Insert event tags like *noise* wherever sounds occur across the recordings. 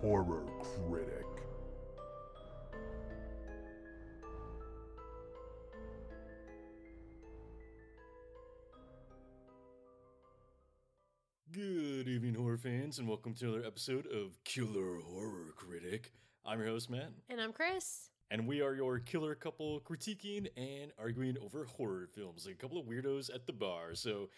Horror Critic. Good evening, horror fans, and welcome to another episode of Killer Horror Critic. I'm your host, Matt, And I'm Chris. and we are your killer couple critiquing and arguing over horror films, like a couple of weirdos at the bar. So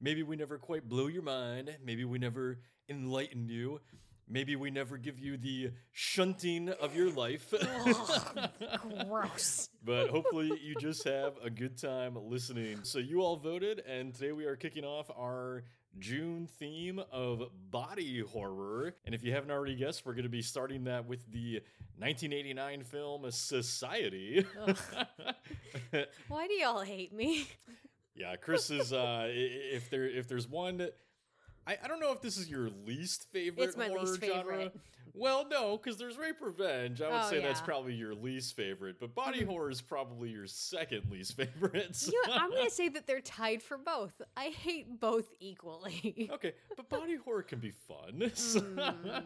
maybe we never quite blow your mind, maybe we never enlighten you, maybe we never give you the shunting of your life. *laughs* Gross. but hopefully you just have a good time listening. So you all voted, and today we are kicking off our June theme of body horror. And if you haven't already guessed, we're going to be starting that with the 1989 film Society. *laughs* Why do y'all hate me? yeah, Chris is. Uh, if there if there's one. I, I don't know if this is your least favorite It's my horror least genre. Well, no, because there's rape revenge. I would Oh, say that's probably your least favorite, but body Mhm. horror is probably your second least favorite. You know, I'm gonna *laughs* say that they're tied for both. I hate both equally. *laughs* okay, but body horror can be fun. *laughs* Mm.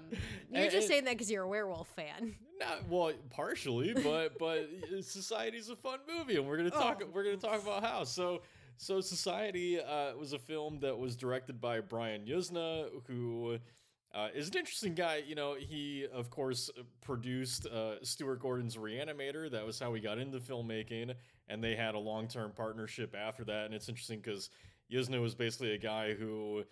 You're And- just saying that because you're a werewolf fan. Not well, partially, but but Society's a fun movie, and we're gonna talk. Oh. We're gonna talk about how. So so Society uh, was a film that was directed by Brian Yuzna, who. Uh, is an interesting guy. You know, he of course produced uh, Stuart Gordon's Reanimator. That was how he got into filmmaking, and they had a long-term partnership after that. And it's interesting because Yuzna was basically a guy who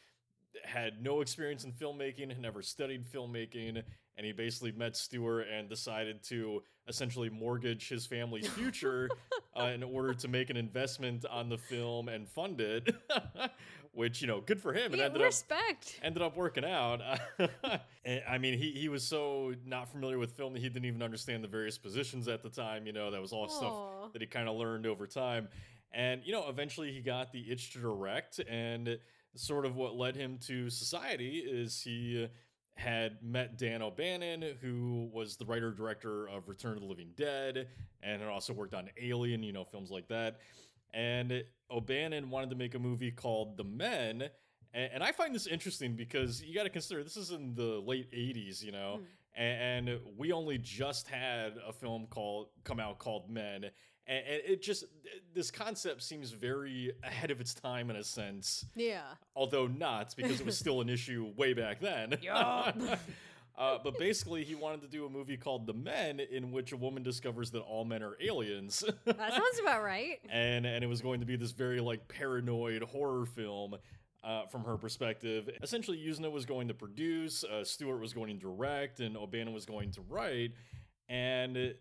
had no experience in filmmaking, had never studied filmmaking, and he basically met Stuart and decided to essentially mortgage his family's future *laughs* uh, in order to make an investment on the film and fund it. *laughs* Which you know, good for him. It ended up respect. ended up working out. *laughs* I mean, he he was so not familiar with film that he didn't even understand the various positions at the time. You know, that was all stuff that he kind of learned over time. And you know, eventually he got the itch to direct, and sort of what led him to Society is he had met Dan O'Bannon, who was the writer director of Return of the Living Dead, and had also worked on Alien, you know, films like that. And O'Bannon wanted to make a movie called The Men. And, I find this interesting because you got to consider this is in the late 80s, you know, hmm. and, and we only just had a film called come out called Men. And, and it just, this concept seems very ahead of its time in a sense Yeah. although not because it was still an *laughs* issue way back then. Yup. *laughs* uh, but basically, he wanted to do a movie called The Men, in which a woman discovers that all men are aliens, That sounds about right. *laughs* and and it was going to be this very like paranoid horror film. Uh, from her perspective, essentially, Yuzna was going to produce, uh, Stuart was going to direct, and O'Bannon was going to write. And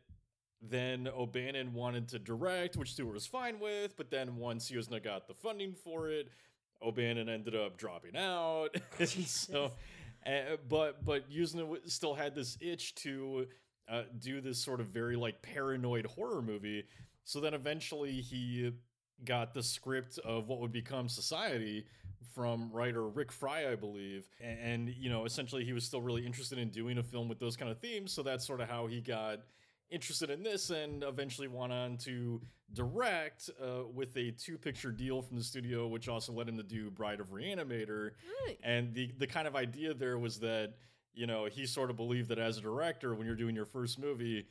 then O'Bannon wanted to direct, which Stuart was fine with. But then once Yuzna got the funding for it, O'Bannon ended up dropping out. *laughs* *laughs* So, uh, but but Yuzna w- still had this itch to uh, do this sort of very like paranoid horror movie. So then eventually he got the script of what would become Society from writer Rick Fry, I believe. And, and, you know, essentially he was still really interested in doing a film with those kind of themes. So that's sort of how he got interested in this and eventually went on to direct uh, with a two picture deal from the studio, which also led him to do Bride of Reanimator. Right. And the, the kind of idea there was that, you know, he sort of believed that as a director, when you're doing your first movie,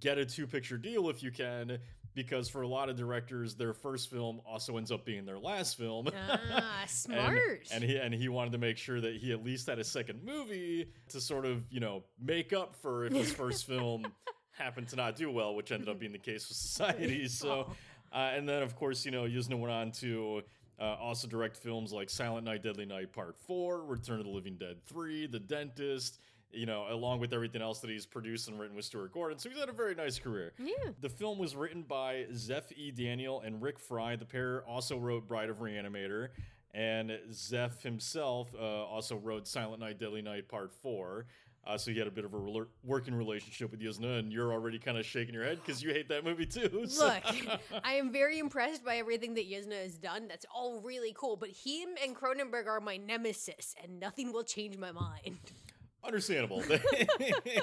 get a two picture deal if you can, because for a lot of directors, their first film also ends up being their last film. Ah, *laughs* And- smart. And, he and he wanted to make sure that he at least had a second movie to sort of, you know, make up for if his first film *laughs* happened to not do well, which ended up *laughs* being the case with Society. *laughs* So Oh. uh, and then, of course, you know, Yuzna went on to uh, also direct films like Silent Night, Deadly Night Part 4, Return of the Living Dead 3, The Dentist, you know, along with everything else that he's produced and written with Stuart Gordon. So he's had a very nice career. yeah. The film was written by Zeph E. Daniel and Rick Fry. The pair also wrote Bride of Reanimator. And Zeph himself uh, also wrote Silent Night, Deadly Night Part 4. Uh, so he had a bit of a rel- working relationship with Yuzna, and you're already kind of shaking your head because you hate that movie too. *laughs* so- Look, I am very impressed by everything that Yuzna has done. That's all really cool. But him and Cronenberg are my nemesis, and nothing will change my mind. Understandable. They, *laughs*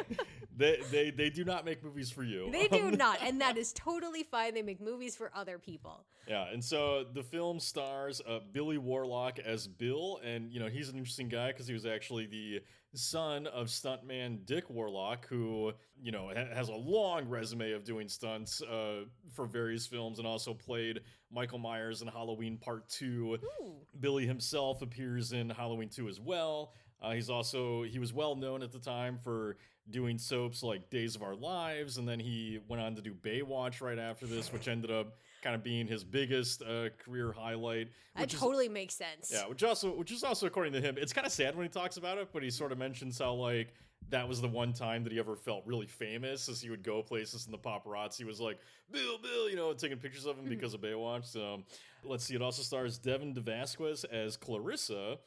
they, they they do not make movies for you. They do *laughs* not, and that is totally fine. They make movies for other people. Yeah, and so the film stars uh, Billy Warlock as Bill, and you know he's an interesting guy because he was actually the son of stuntman Dick Warlock, who you know ha- has a long resume of doing stunts uh, for various films, and also played Michael Myers in Halloween Part Two. Ooh. Billy himself appears in Halloween 2 as well. Uh, he's also he was well known at the time for doing soaps like Days of Our Lives, and then he went on to do Baywatch right after this, which ended up kind of being his biggest uh, career highlight. That is, totally makes sense. yeah, which also which is also according to him, it's kind of sad when he talks about it, but he sort of mentions how like that was the one time that he ever felt really famous as he would go places and the paparazzi was like, Bill, Bill, you know, taking pictures of him Mhm. because of Baywatch. So let's see, it also stars Devin DeVasquez as Clarissa,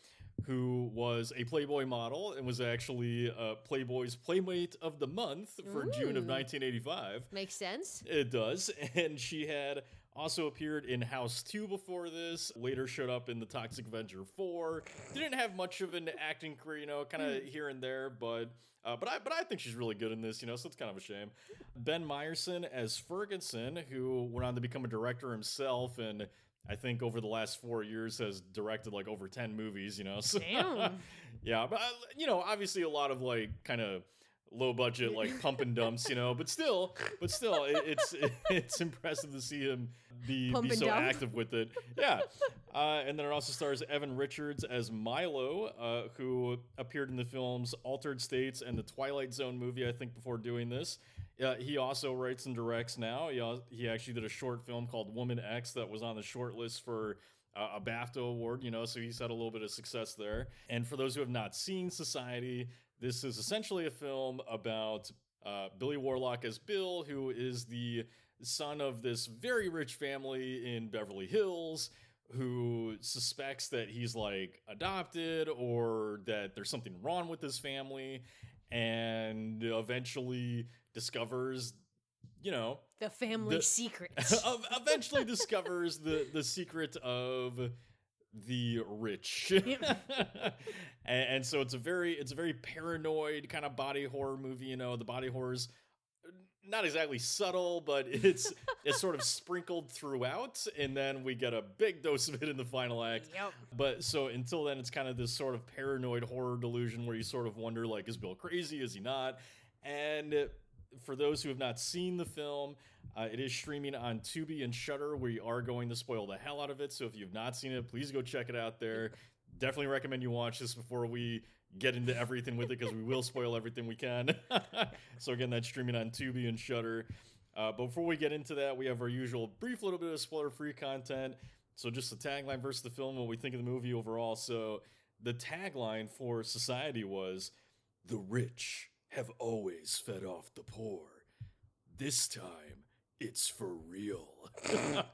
who was a Playboy model and was actually uh, Playboy's Playmate of the Month for June of 1985. Makes sense. It does. *laughs* And she had also appeared in House 2 before this, later showed up in The Toxic Avenger 4. Didn't have much of an acting career, you know, kind of here and there, but uh, but I but I think she's really good in this, you know, so it's kind of a shame. Ben Meyerson as Ferguson, who went on to become a director himself and I think over the last four years has directed like over 10 movies, you know. So, Damn. *laughs* yeah, but uh, you know, obviously a lot of like kind of low budget like pump and dumps, you know, but still, but still, it, it's *laughs* it's impressive to see him be, Pump be so dump? active with it. Yeah, uh, and then it also stars Evan Richards as Milo, uh, who appeared in the films Altered States and the Twilight Zone movie. I think before doing this. Uh, he also writes and directs now. He, he actually did a short film called Woman X that was on the short list for uh, a BAFTA award, you know, so he's had a little bit of success there. And for those who have not seen Society, this is essentially a film about uh, Billy Warlock as Bill, who is the son of this very rich family in Beverly Hills who suspects that he's like adopted or that there's something wrong with his family and eventually discovers you know The family The- secret. *laughs* eventually discovers the the secret of the rich and, *laughs* and so it's a very it's a very paranoid kind of body horror movie you know the body horror's not exactly subtle but it's *laughs* it's sort of sprinkled throughout and then we get a big dose of it in the final act yep. but so until then, it's kind of this sort of paranoid horror delusion where you sort of wonder, like, is Bill crazy? Is he not? And uh, for those who have not seen the film, uh, it is streaming on Tubi and Shudder. We are going to spoil the hell out of it. So if you've not seen it, please go check it out there. Definitely recommend you watch this before we get into everything with it because we will spoil everything we can. *laughs* so again, that's streaming on Tubi and Shudder. Uh, before we get into that, we have our usual brief little bit of spoiler-free content. So just the tagline versus the film, what we think of the movie overall. So the tagline for Society was, "The rich have always fed off the poor. This time, it's for real." *laughs*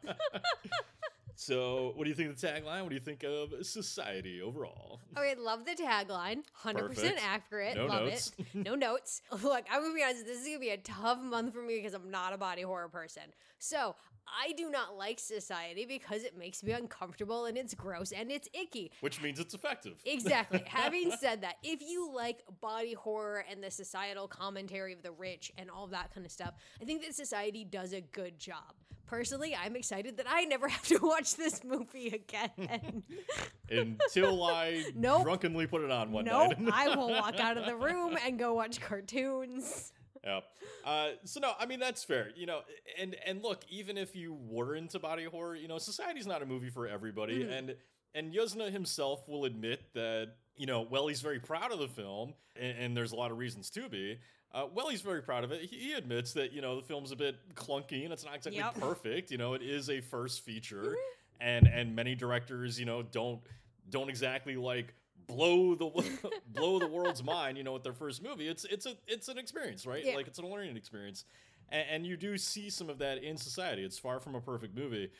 so, what do you think of the tagline? What do you think of Society overall? Oh, okay, love the tagline. 100% Perfect. accurate. No love notes. it. No notes. *laughs* Look, I'm going to be honest, this is going to be a tough month for me because I'm not a body horror person. So, I do not like society because it makes me uncomfortable and it's gross and it's icky. Which means it's effective. Exactly. *laughs* Having said that, if you like body horror and the societal commentary of the rich and all that kind of stuff, I think that society does a good job. Personally, I'm excited that I never *laughs* have to watch this movie again. *laughs* Until I Nope. drunkenly put it on one nope, night. I will walk out of the room and go watch cartoons. Yeah. Uh, so no, I mean that's fair. You know, and and look, even if you were into body horror, you know, Society's not a movie for everybody, Mhm. and and Yuzna himself will admit that you know, well, he's very proud of the film, and, and there's a lot of reasons to be. Uh, well, he's very proud of it. He, he admits that you know the film's a bit clunky and it's not exactly Yep. perfect. You know, it is a first feature, Mhm. and and many directors, you know, don't don't exactly like blow the *laughs* blow the world's mind you know with their first movie. It's it's a it's an experience right? Yeah. like it's a learning experience. And, and you do see some of that in society. It's far from a perfect movie.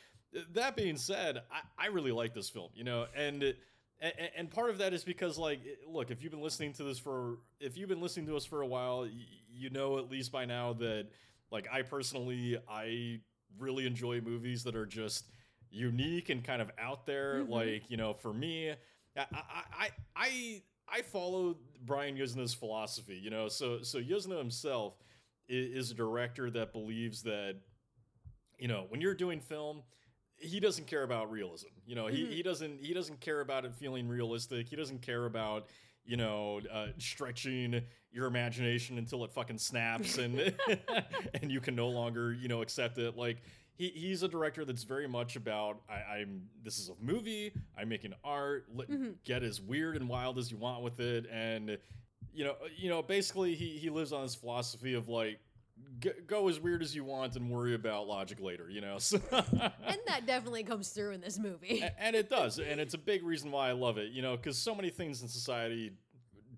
That being said i, I really like this film you know and it, and, and part of that is because like look if you've been listening to this for if you've been listening to us for a while you know at least by now that like i personally i really enjoy movies that are just unique and kind of out there. Mhm. like you know for me i i i i, I follow brian yuzna's philosophy you know? So so yuzna himself is, is a director that believes that you know when you're doing film he doesn't care about realism. You know he, Mhm. he doesn't he doesn't care about it feeling realistic. He doesn't care about you know uh, stretching your imagination until it fucking snaps and *laughs* and you can no longer you know accept it. Like he, he's a director that's very much about I, I'm this is a movie I'm making art let, Mhm. get as weird and wild as you want with it and you know you know basically he he lives on this philosophy of like go as weird as you want and worry about logic later you know *laughs* so and that definitely comes through in this movie. And it does *laughs* and it's a big reason why i love it you know because so many things in society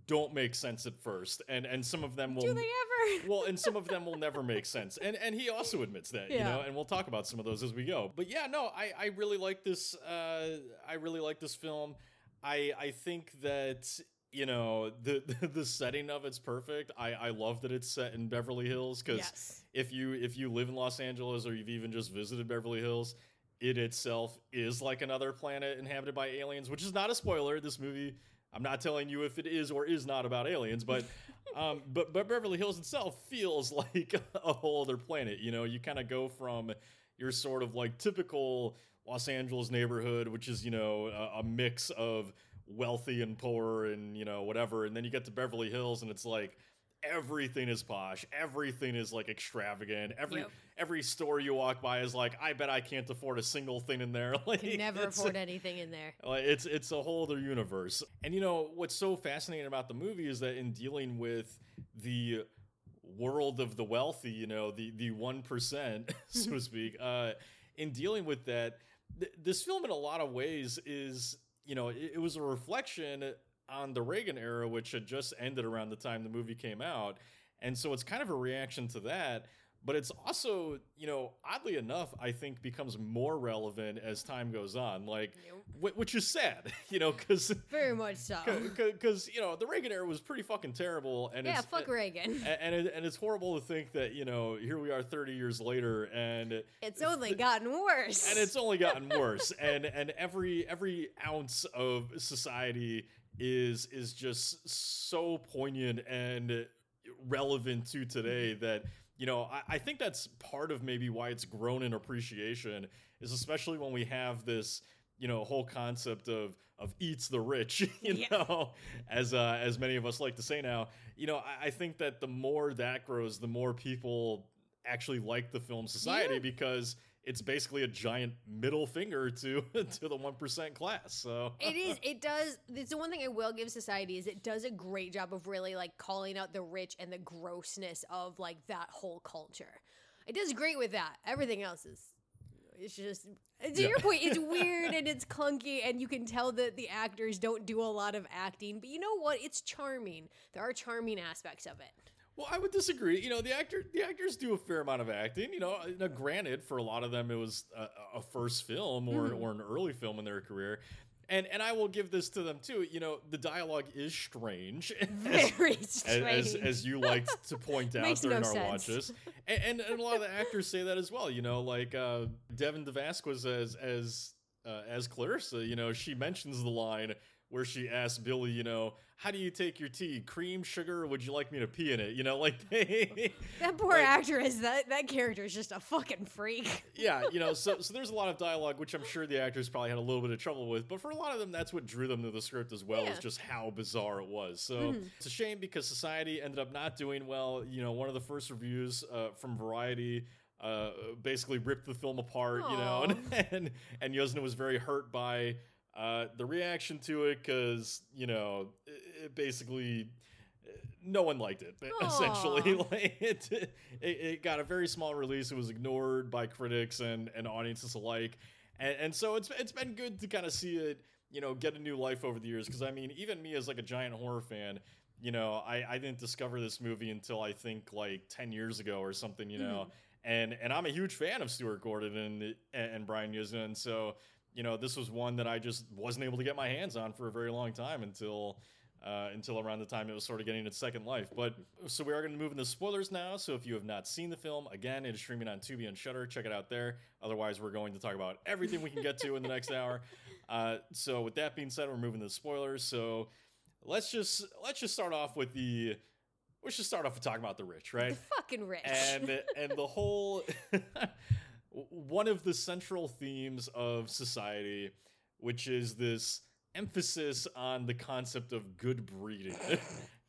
don't make sense at first and and some of them will Do they ever? *laughs* well and some of them will never make sense and and he also admits that you know and we'll talk about some of those as we go but yeah no i i really like this uh i really like this film i i think that you know the *laughs* the setting of it's perfect i i love that it's set in beverly hills because yes. if you if you live in Los Angeles or you've even just visited Beverly Hills, it itself is like another planet inhabited by aliens, which is not a spoiler. This movie, I'm not telling you if it is or is not about aliens, but *laughs* um, but but Beverly Hills itself feels *laughs* like a whole other planet. You know, you kind of go from your sort of like typical Los Angeles neighborhood, which is you know a, a mix of wealthy and poor and you know whatever, and then you get to Beverly Hills and it's like everything is posh everything is like extravagant every Yep. every store you walk by is like i bet i can't afford a single thing in there *laughs* like Can never afford anything in there. *laughs* like, it's it's a whole other universe. And you know what's so fascinating about the movie is that in dealing with the world of the wealthy, you know, the the one percent, *laughs* so to speak, uh, in dealing with that, th- this film in a lot of ways is, you know, it, it was a reflection on the Reagan era, which had just ended around the time the movie came out, and so it's kind of a reaction to that. But it's also, you know, oddly enough, I think becomes more relevant as time goes on. Like, Nope. Which is sad, *laughs* you know, because Very much so. because you know the Reagan era was pretty fucking terrible, and yeah, fuck eh, Reagan. a- and it, and it's horrible to think that you know here we are 30 years later, and It's only gotten worse. and it's only gotten *laughs* worse, and and every every ounce of society is is just so poignant and relevant to today that you know I, I think that's part of maybe why it's grown in appreciation is especially when we have this you know whole concept of of eats the rich *laughs* you Yeah. know as uh, as many of us like to say now you know I, I think that the more that grows the more people actually like the film society Yeah. because it's basically a giant middle finger to *laughs* to the one percent class so. It is. *laughs* It does it's the one thing i will give society is it does a great job of really like calling out the rich and the grossness of like that whole culture. It does great with that. Everything else is it's just to Yeah. your point it's *laughs* weird and it's clunky and you can tell that the actors don't do a lot of acting but you know what? It's charming. There are charming aspects of it Well, I would disagree. You know, the actor, the actors do a fair amount of acting. You know, now, granted, for a lot of them, it was a, a first film or, Mhm. or an early film in their career, and and I will give this to them too. You know, the dialogue is strange, *laughs* very as, strange as as you liked to point *laughs* out Makes during no our sense. watches, and, and and a lot of the actors say that as well. You know, like uh, Devin DeVasquez as as uh, as Clarissa. You know, she mentions the line where she asks Billy, you know, how do you take your tea? Cream, sugar, or would you like me to pee in it? You know, like they, *laughs* that poor like- actress that that character is just a fucking freak *laughs* yeah, you know, so so there's a lot of dialogue which I'm sure the actors probably had a little bit of trouble with, but for a lot of them, that's what drew them to the script as well, is just how bizarre it was. So Mhm. it's a shame because Society ended up not doing well. You know, one of the first reviews uh, from Variety. Uh, basically ripped the film apart, you know, *laughs* and and, and Yuzna was very hurt by uh, the reaction to it because you know it, it basically no one liked it essentially. *laughs* Like it, it it got a very small release. It was ignored by critics and and audiences alike. And, and so it's it's been good to kind of see it you know get a new life over the years. Because i mean even me as like a giant horror fan you know i i didn't discover this movie until i think like 10 years ago or something you know? And and i'm a huge fan of stuart gordon and and brian yuzna and so you know, this was one that I just wasn't able to get my hands on for a very long time until uh, until around the time it was sort of getting its second life. But so we are going to move into spoilers now. So if you have not seen the film, again, it is streaming on Tubi and Shudder. Check it out there. Otherwise, we're going to talk about everything we can get to in the next hour. *laughs* Uh, so with that being said, we're moving to spoilers. So let's just let's just start off with the. Let's just start off with talking about the rich, right? The fucking rich. and and the whole *laughs* one of the central themes of society which is this emphasis on the concept of good breeding. *laughs*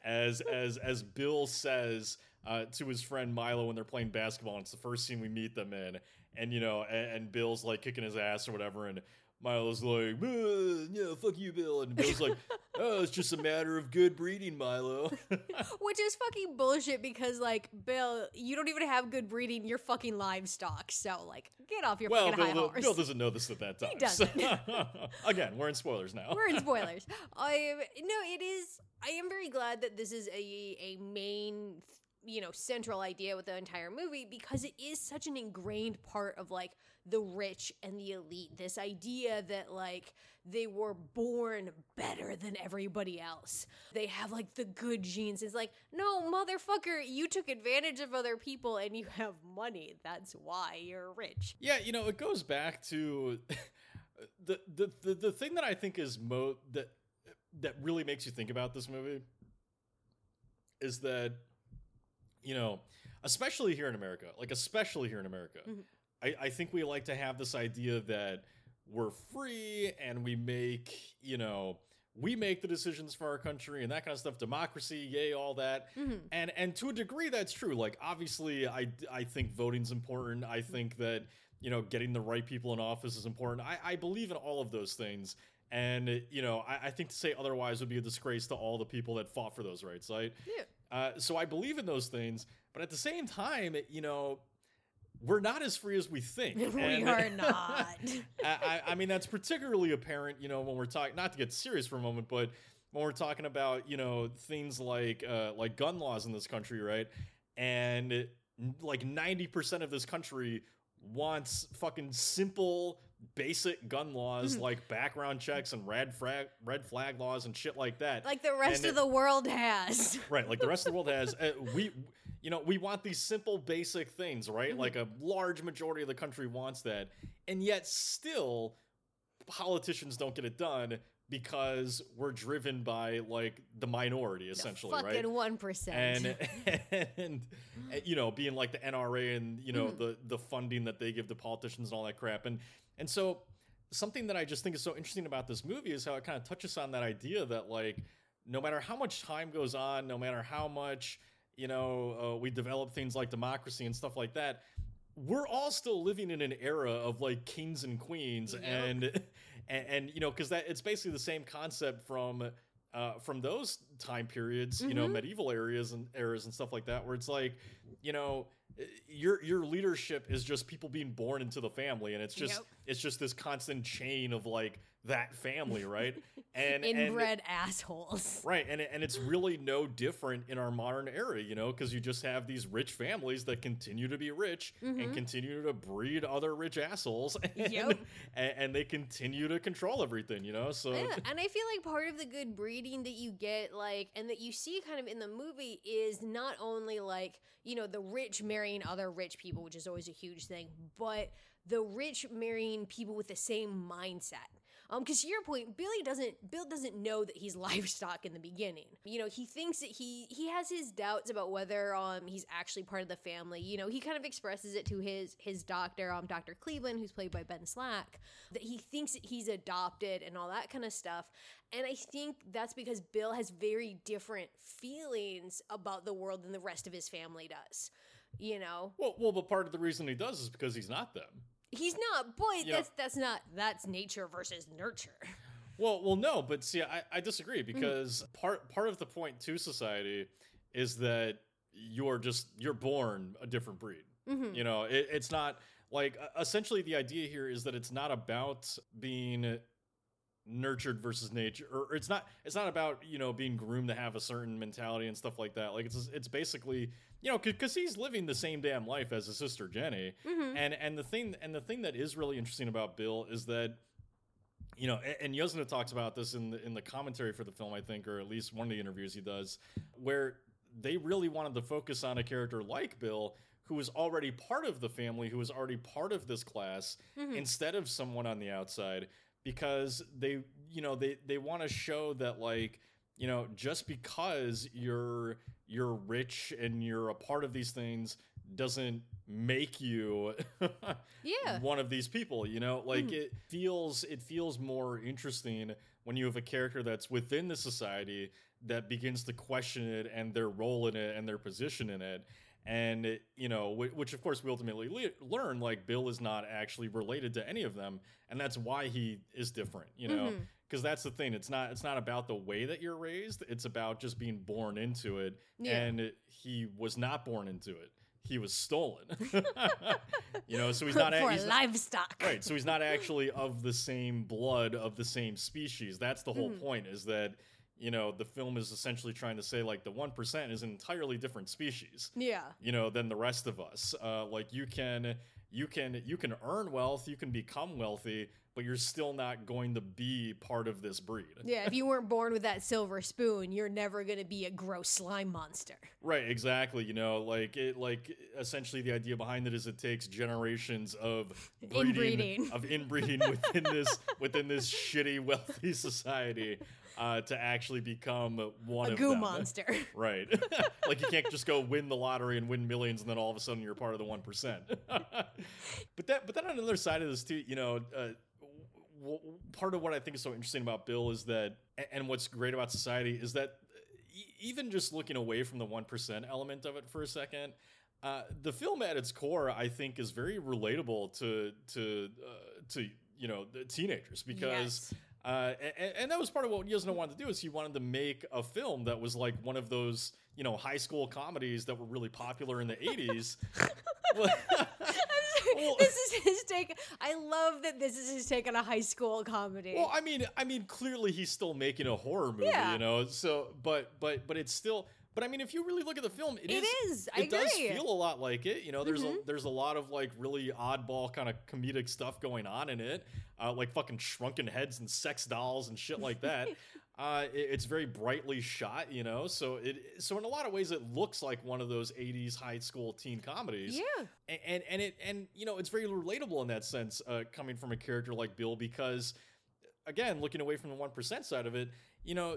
As as as bill says uh, to his friend milo when they're playing basketball and it's the first scene we meet them in. And you know and, and bill's like kicking his ass or whatever and Milo's like, "Uh, yeah, fuck you, Bill. And Bill's like, *laughs* oh, it's just a matter of good breeding, Milo. *laughs* Which is fucking bullshit because, like, Bill, you don't even have good breeding. You're fucking livestock. So, like, get off your well, fucking high Bill, horse. Bill doesn't know this at that time. He doesn't. *laughs* again, we're in spoilers now. We're in spoilers. I no, it is. I am very glad that this is a a main, you know, central idea with the entire movie because it is such an ingrained part of like the rich and the elite. This idea that like they were born better than everybody else. They have like the good genes. It's like, no, motherfucker, you took advantage of other people and you have money. That's why you're rich. Yeah, you know, it goes back to *laughs* the the the, the thing that I think is mo that that really makes you think about this movie is that you know, especially here in America, like especially here in America, Mhm. I, I think we like to have this idea that we're free and we make, you know, we make the decisions for our country and that kind of stuff, democracy, yay, all that. Mhm. And and to a degree that's true. Like obviously I I think voting's important. I think that, you know, getting the right people in office is important. I, I believe in all of those things. And you know, I, I think to say otherwise would be a disgrace to all the people that fought for those rights, right? Yeah. Uh, so I believe in those things, but at the same time, you know, we're not as free as we think. *laughs* we And- are not. *laughs* I, I- mean, that's particularly apparent, you know, when we're talking. Not to get serious for a moment, but when we're talking about, you know, things like uh, like gun laws in this country, right? And like ninety percent of this country wants fucking simple, basic gun laws Mhm. like background checks and red flag red flag laws and shit like that. like the rest And of it- the world has. right like the rest of the world has *laughs* uh, we you know we want these simple basic things right Mhm. like a large majority of the country wants that and yet still politicians don't get it done because we're driven by like the minority essentially the right fucking one percent. and, *laughs* and and, you know being like the NRA and you know Mhm. the the funding that they give to politicians and all that crap and and so something that I just think is so interesting about this movie is how it kind of touches on that idea that like no matter how much time goes on no matter how much you know uh, we develop things like democracy and stuff like that we're all still living in an era of like kings and queens Yep. and, *laughs* and and you know because that it's basically the same concept from uh, from those time periods, you know, Mhm. medieval areas and eras and stuff like that, where it's like, you know, your your leadership is just people being born into the family, and it's just Yep. It's just this constant chain of like that family, right? *laughs* And and- Inbred assholes. Right, and and it's really no different in our modern era, you know, because you just have these rich families that continue to be rich and Mhm. continue to breed other rich assholes, *laughs* and, Yep. and, and they continue to control everything, you know. So Yeah, and I feel like part of the good breeding that you get, like, and that you see kind of in the movie is not only like, you know, the rich marrying other rich people, which is always a huge thing, but the rich marrying people with the same mindset. Um, because to your point, Billy doesn't Bill doesn't know that he's *laughs* livestock in the beginning. You know, he thinks that he he has his doubts about whether um he's actually part of the family. You know, he kind of expresses it to his his doctor, um Dr. Cleveland, who's played by Ben Slack, that he thinks that he's adopted and all that kind of stuff. And I think that's because Bill has very different feelings about the world than the rest of his family does. You know, well, well, but part of the reason he does is because he's not them. He's not, Yeah. that's that's not that's nature versus nurture. Well, well, no, but see, I, I disagree Mm-hmm. because part part of the point to society is that you're just you're born a different breed. Mhm. You know, it, it's not like essentially the idea here is that it's not about being nurtured versus nature or it's not it's not about you know being groomed to have a certain mentality and stuff like that like it's it's basically you know because he's living the same damn life as his sister jenny Mhm. and and the thing and the thing that is really interesting about bill is that you know, and Yuzna talks about this in the in the commentary for the film, I think, or at least one of the interviews he does, where they really wanted to focus on a character like Bill, who was already part of the family, who was already part of this class, Mhm. instead of someone on the outside, because they, you know, they they want to show that like, you know, just because you're you're rich and you're a part of these things doesn't make you *laughs* Yeah. one of these people you know like Mhm. it feels it feels more interesting when you have a character that's within the society that begins to question it and their role in it and their position in it and it- you know wh- which of course we ultimately le- learn like bill is not actually related to any of them and that's why he is different you know Mhm. Because that's the thing it's not it's not about the way that you're raised it's about just being born into it Yeah. and he was not born into it he was stolen *laughs* you know so he's not *laughs* for he's not- livestock. right so he's not actually of the same blood of the same species that's the whole Mhm. point is that you know the film is essentially trying to say like the 1% is an entirely different species Yeah. you know than the rest of us uh, like you can you can you can earn wealth you can become wealthy but you're still not going to be part of this breed Yeah. If you weren't born with that silver spoon, you're never gonna be a gross slime monster. Right, exactly. You know, like it, like essentially the idea behind it is it takes generations of *laughs* breeding, Inbreeding. of inbreeding within this within this shitty wealthy *laughs* society uh, to actually become one a of goo them. monster. *laughs* Right, like you can't just go win the lottery and win millions, and then all of a sudden you're part of the one percent. but that, but then on the other side of this too, you know, uh, w- w- part of what I think is so interesting about Bill is that, and what's great about society is that even just looking away from the one percent element of it for a second. Uh, the film at its core, I think, is very relatable to to uh, to you know the teenagers because Yes. uh, and, and that was part of what Yuzna wanted to do is he wanted to make a film that was like one of those you know high school comedies that were really popular in the 80s *laughs* Well- this is his take. I love that this is his take on a high school comedy. well i mean i mean clearly he's still making a horror movie Yeah. you know so but but but it's still but I mean, if you really look at the film, It is. is, I it does feel a lot like it. You know, there's a Mhm. there's a lot of like really oddball kind of comedic stuff going on in it, uh, like fucking shrunken heads and sex dolls and shit like that. *laughs* uh, it- it's very brightly shot, you know. So it so in a lot of ways it looks like one of those '80s high school teen comedies yeah. and and, and it and you know it's very relatable in that sense uh, coming from a character like bill because again looking away from the 1% side of it you know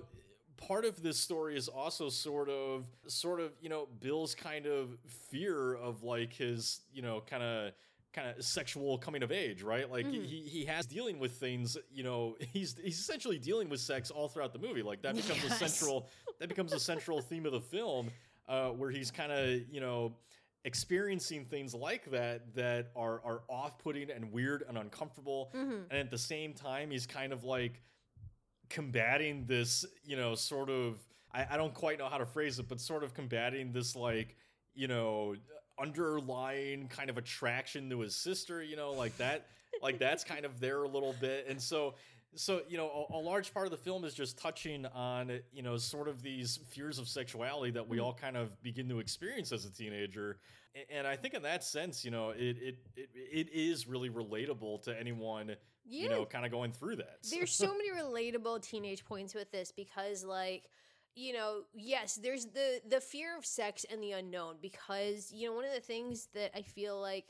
part of this story is also sort of sort of you know bill's kind of fear of like his you know kind of kind of sexual coming of age right? Like Mhm. he he has dealing with things you know *laughs* he's he's essentially dealing with sex all throughout the movie. Like that becomes a central that becomes a central theme of the film uh, where he's kind of you know experiencing things like that that are are off-putting and weird and uncomfortable. Hmm and at the same time he's kind of like combating this you know sort of I, I don't quite know how to phrase it but sort of combating this like you know underlying kind of attraction to his sister you know like that like that's kind of there a little bit and so so you know a, a large part of the film is just touching on you know sort of these fears of sexuality that we Mhm. all kind of begin to experience as a teenager A- and i think in that sense you know it it it, it is really relatable to anyone Yeah. you know kind of going through that There's so *laughs* many relatable teenage points with this because like you know, yes, there's the the fear of sex and the unknown because you know one of the things that I feel like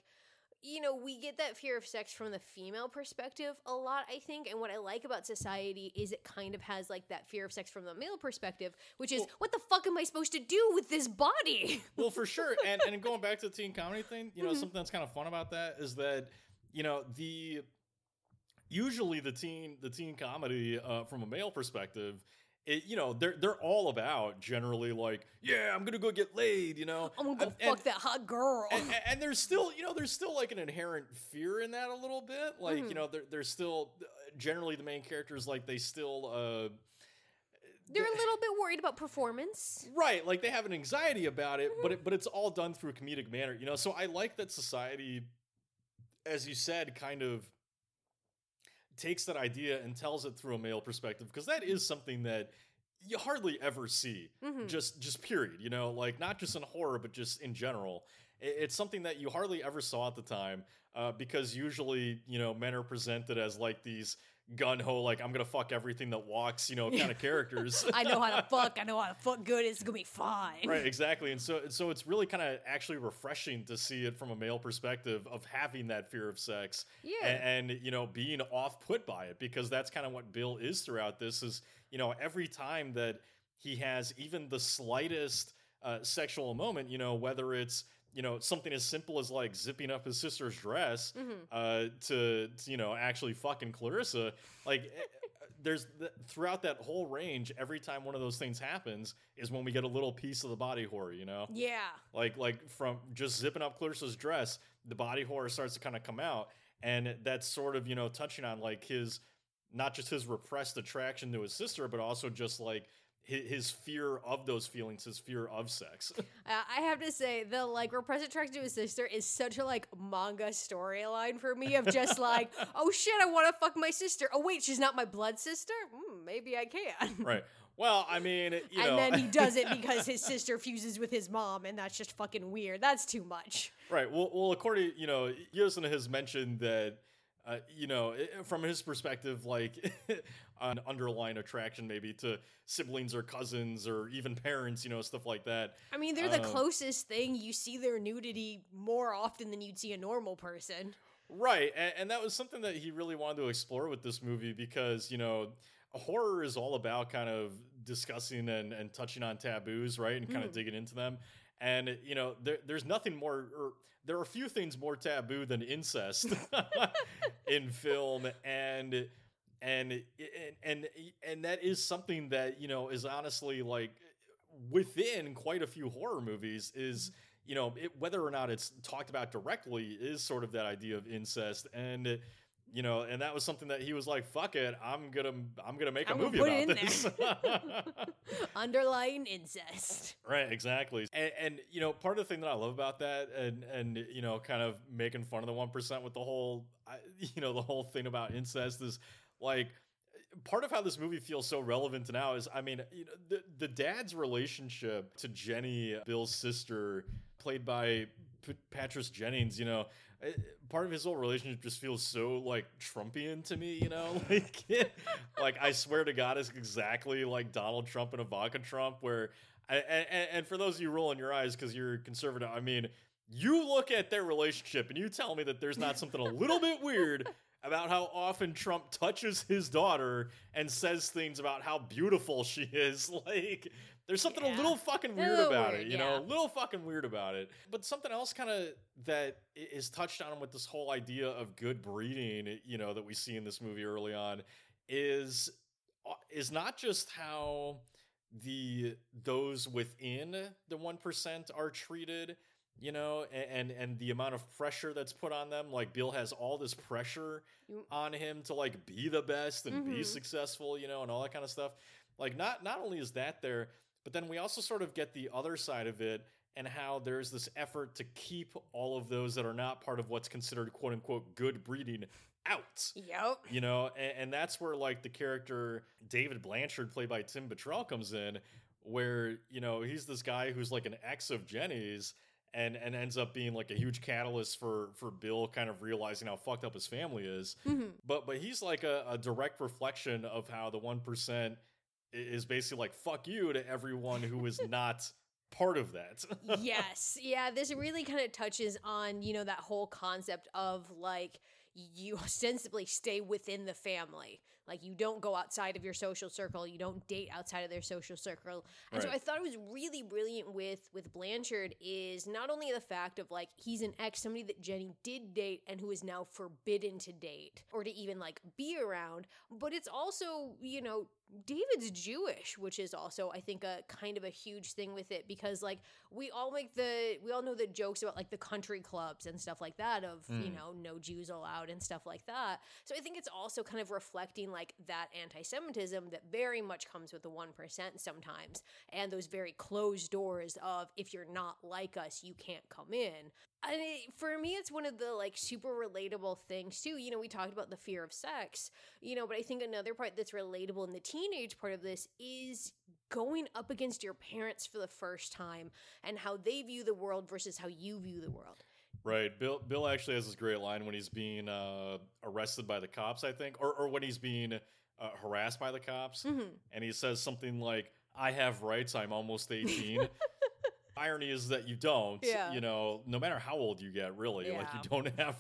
you know, we get that fear of sex from the female perspective a lot, I think. And what I like about society is it kind of has like that fear of sex from the male perspective, which is Well- what the fuck am I supposed to do with this body? *laughs* well for sure and and going back to the teen comedy thing you know Mhm. something that's kind of fun about that is that you know the usually the teen the teen comedy uh, from a male perspective it, you know they're they're all about generally like yeah i'm gonna go get laid you know I'm gonna go And- fuck and- that hot girl. and, and- there's still, you know, there's still like an inherent fear in that a little bit. Like, Mhm. you know, there, there's still generally the main characters like they still, uh, They're a little bit worried about performance. right, like they have an anxiety about it, Mm-hmm. but it, but it's all done through a comedic manner, you know. So I like that society, as you said, kind of takes that idea and tells it through a male perspective because that is something that you hardly ever see Mhm. just just period you know like not just in horror but just in general it's something that you hardly ever saw at the time uh, because usually you know men are presented as like these gun ho, like I'm gonna fuck everything that walks, you know, kind of *laughs* characters. I know how to *laughs* fuck. I know how to fuck good. It's gonna be fine. right, exactly. And so, so it's really kind of actually refreshing to see it from a male perspective of having that fear of sex, Yeah. and, and you know, being off put by it because that's kind of what Bill is throughout this. Is you know, every time that he has even the slightest uh, sexual moment, you know, whether it's you know something as simple as like zipping up his sister's dress Mhm. uh, to, to, you know actually fucking Clarissa. Like eh, there's th- throughout that whole range, every time one of those things happens is when we get a little piece of the body horror. You know, Yeah. like like from just zipping up Clarissa's dress, the body horror starts to kind of come out, and that's sort of you know touching on like his not just his repressed attraction to his sister, but also just like his, fear of those feelings, his fear of sex. *laughs* Uh, I have to say, the like repressed attraction to his sister is such a like manga storyline for me of just like, *laughs* oh shit, I want to fuck my sister. Oh wait, she's not my blood sister. Hmm, maybe I can. *laughs* right. Well, I mean, you know, and then he does it because his sister fuses with his mom, and that's just fucking weird. That's too much. Right. Well, well, according, you know, Yuzna has mentioned that, uh, you know, from his perspective, like an underlying attraction maybe to siblings or cousins or even parents, you know, stuff like that. I mean, they're the Um, closest thing. You see their nudity more often than you'd see a normal person. Right. And, and that was something that he really wanted to explore with this movie because, you know, horror is all about kind of discussing and, and touching on taboos, right? And kind of Mm. digging into them. And, you know, there, there's nothing more, or there are a few things more taboo than incest *laughs* *laughs* in film. And, and, eh, and, and, and that is something that, you know, is honestly like within quite a few horror movies is you know it, whether or not it's talked about directly is sort of that idea of incest. And you know and that was something that he was like fuck it i'm gonna i'm gonna make a movie about this. *laughs* Underlying incest. right exactly. And, and you know part of the thing that i love about that and and you know kind of making fun of the 1% with the whole *laughs* you know the whole thing about incest is like part of how this movie feels so relevant now is I mean, you know, the the dad's relationship to Jenny, Bill's sister, played by P- Patrice Jennings, you know, eh, part of his whole relationship just feels so like Trumpian to me, you know, *laughs* like like I swear to God, it's exactly like Donald Trump and Ivanka Trump, where and, and for those of you rolling your eyes because you're conservative, I mean. You look at their relationship and you tell me that there's not something a little bit weird about how often Trump touches his daughter and says things about how beautiful she is. *laughs* Like, there's something Yeah. a little fucking weird little about weird, it, you know, a little fucking weird about it. But something else kind of that is touched on with this whole idea of good breeding, you know, that we see in this movie early on is uh, is not just how the those within the 1% are treated you know and and the amount of pressure that's put on them like bill has all this pressure on him to like be the best and be Mhm. successful you know and all that kind of stuff like not not only is that there but then we also sort of get the other side of it and how there's this effort to keep all of those that are not part of what's considered quote unquote good breeding out Yep. you know and, and that's where like the character david blanchard played by tim Bartell comes in where you know he's this guy who's like an ex of jenny's and and ends up being like a huge catalyst for for bill kind of realizing how fucked up his family is Mhm. but but he's like a, a direct reflection of how the 1% is basically like fuck you to everyone who is *laughs* not part of that *laughs* yes. Yeah, this really kind of touches on, you know, that whole concept of like you ostensibly stay within the family. Like you don't go outside of your social circle, you don't date outside of their social circle. And so I thought it was really brilliant with with Blanchard is not only the fact of like he's an ex somebody that Jenny did date and who is now forbidden to date or to even like be around, but it's also, you know, David's Jewish, which is also I think a kind of a huge thing with it because like we all make the we all know the jokes about like the country clubs and stuff like that of you Mm. know no Jews allowed and stuff like that. So I think it's also kind of reflecting like that anti-Semitism that very much comes with the one percent sometimes, and those very closed doors of if you're not like us, you can't come in. And it, for me, it's one of the like super relatable things too. You know, we talked about the fear of sex, you know, but I think another part that's relatable in the teenage part of this is going up against your parents for the first time and how they view the world versus how you view the world. Right. Bill Bill actually has this great line when he's being uh, arrested by the cops, I think, or or when he's being uh, harassed by the cops, hmm and he says something like, "I have rights. I'm almost 18." *laughs* Irony is that you don't. Yeah. You know, no matter how old you get, really, like you don't have.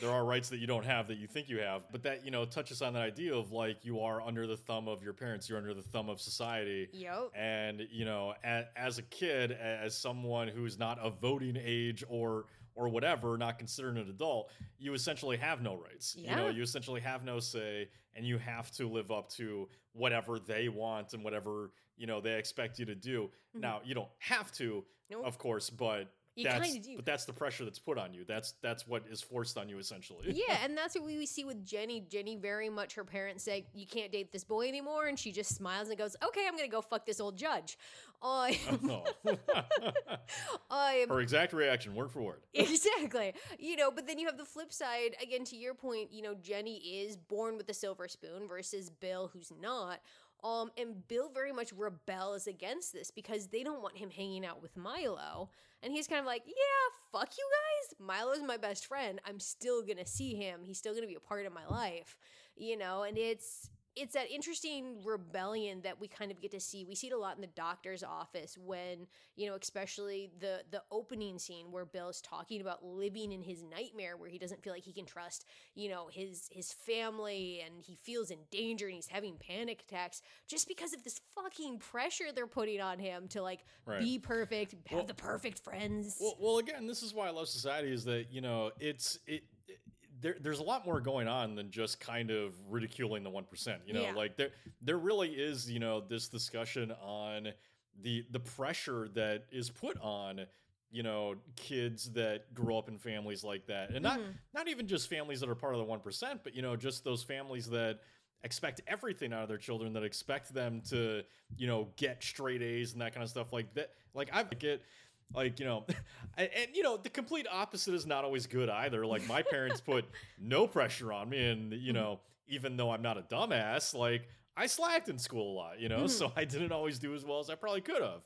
There are rights that you don't have that you think you have, but that you know touches on that idea of like you are under the thumb of your parents, you're under the thumb of society, Yep. and you know a, as a kid as someone who's not of voting age or or whatever not considered an adult you essentially have no rights Yeah. you know you essentially have no say and you have to live up to whatever they want and whatever you know they expect you to do Mhm. now you don't have to Nope. of course but You that's kinda do. but that's the pressure that's put on you that's that's what is forced on you essentially yeah, *laughs* and that's what we see with Jenny. Jenny very much her parents say, You can't date this boy anymore. And she just smiles and goes, Okay, I'm going to go fuck this old judge. I, *laughs* Oh. *laughs* I her exact reaction word for word exactly you know but then you have the flip side again to your point you know jenny is born with a silver spoon versus bill who's not um and bill very much rebels against this because they don't want him hanging out with milo. And he's kind of like yeah fuck you guys. Milo's my best friend. I'm still gonna see him. He's still gonna be a part of my life you know? And it's it's that interesting rebellion that we kind of get to see. We see it a lot in the doctor's office when, you know, especially the the opening scene where Bill's talking about living in his nightmare where he doesn't feel like he can trust, you know, his his family and he feels in danger and he's having panic attacks just because of this fucking pressure they're putting on him to like Right. be perfect, have Well- the perfect friends. Well, well, again, this is why I love society is that you know it's it. There, there's a lot more going on than just kind of ridiculing the one percent. You know, Yeah. like there, there really is. You know, this discussion on the the pressure that is put on you know kids that grow up in families like that, and not Mhm. not even just families that are part of the one percent, but you know, just those families that expect everything out of their children that expect them to you know get straight A's and that kind of stuff like that like I get like you know *laughs* and, and you know the complete opposite is not always good either like my parents *laughs* put no pressure on me and you know even though I'm not a dumbass like I slacked in school a lot, you know, Mhm. so *laughs* I didn't always do as well as I probably could have.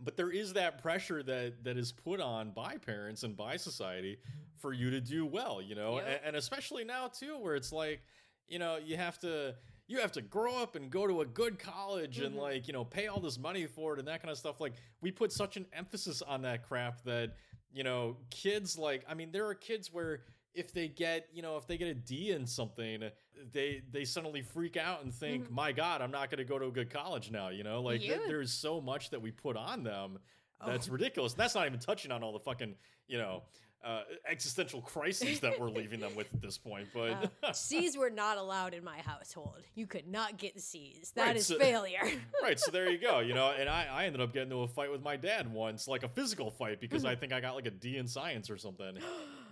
But there is that pressure that that is put on by parents and by society for you to do well, you know, Yep. and, and especially now too, where it's like, you know, you have to you have to grow up and go to a good college and Mhm. like you know pay all this money for it and that kind of stuff. Like we put such an emphasis on that crap that you know kids like I mean there are kids where if they get you know if they get a D in something they they suddenly freak out and think Mhm. my god I'm not going to go to a good college now you know like th- there's so much that we put on them that's Oh. ridiculous. That's not even touching on all the fucking, you know, uh, existential crises that we're leaving them with at this point. But Uh, *laughs* C's were not allowed in my household. You could not get C's. That Right, is so- failure. *laughs* right, so there you go. You know, and I, I ended up getting into a fight with my dad once, like a physical fight, because I think I got like a D in science or something.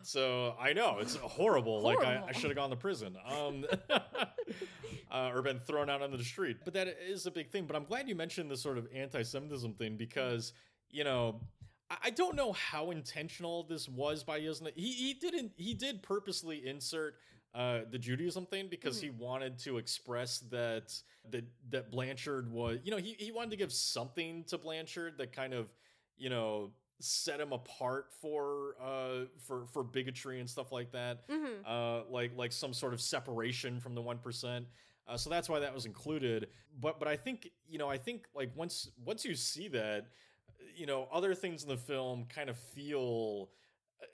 So I know it's horrible. Like I, I should have gone to prison, um, *laughs* uh, or been thrown out onto the street. But that is a big thing. But I'm glad you mentioned the sort of anti-Semitism thing because you know I- don't know how intentional this was by Yuzna. He he didn't he did purposely insert uh, the Judaism thing because he wanted to express that that that Blanchard was you know he he wanted to give something to Blanchard that kind of you know set him apart for uh for for bigotry and stuff like that hmm uh, like like some sort of separation from the one percent. Uh, so that's why that was included. But but I think you know I think like once once you see that, you know other things in the film kind of feel. uh,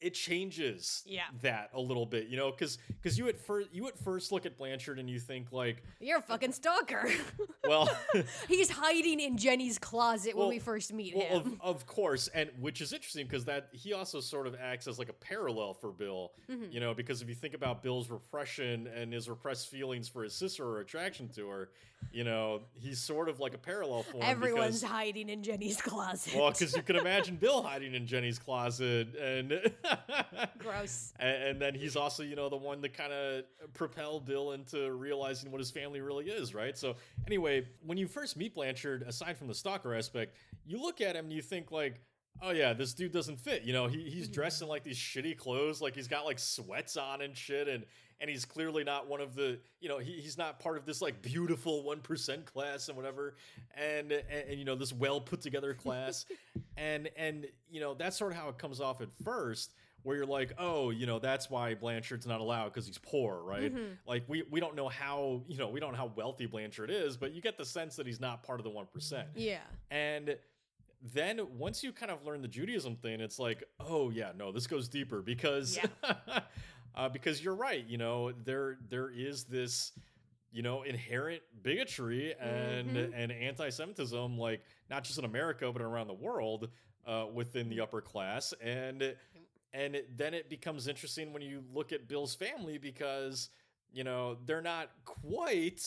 It changes Yeah. that a little bit, you know, because because you at first you at first look at Blanchard and you think like, You're a fucking stalker. *laughs* well, *laughs* He's hiding in Jenny's closet Well- when we first meet Well, him. of, of course, and which is interesting because that he also sort of acts as like a parallel for Bill, Mhm. you know, because if you think about Bill's repression and his repressed feelings for his sister or attraction to her, you know, he's sort of like a parallel for him. Everyone's because, hiding in Jenny's closet. well, because you can *laughs* imagine Bill hiding in Jenny's closet, and *laughs* Gross. and, and then he's also, you know, the one that kind of propel Bill into realizing what his family really is, right? So, anyway, when you first meet Blanchard, aside from the stalker aspect, you look at him and you think, like, oh yeah, this dude doesn't fit. You know, he, he's mm-hmm. dressed in like these shitty clothes, like he's got like sweats on and shit, and and he's clearly not one of the, you know, he, he's not part of this like beautiful one percent class and whatever, and, and and you know this well put together class, *laughs* and and you know that's sort of how it comes off at first where you're like, oh, you know, that's why Blanchard's not allowed because he's poor, right? Mhm. Like we we don't know how you know we don't know how wealthy Blanchard is, but you get the sense that he's not part of the one percent. Yeah. And then once you kind of learn the Judaism thing, it's like, oh yeah, no, this goes deeper because *laughs* uh, because you're right. You know, there there is this you know inherent bigotry and Mhm. and anti-Semitism, like not just in America but around the world uh, within the upper class, and and it, then it becomes interesting when you look at Bill's family because you know they're not quite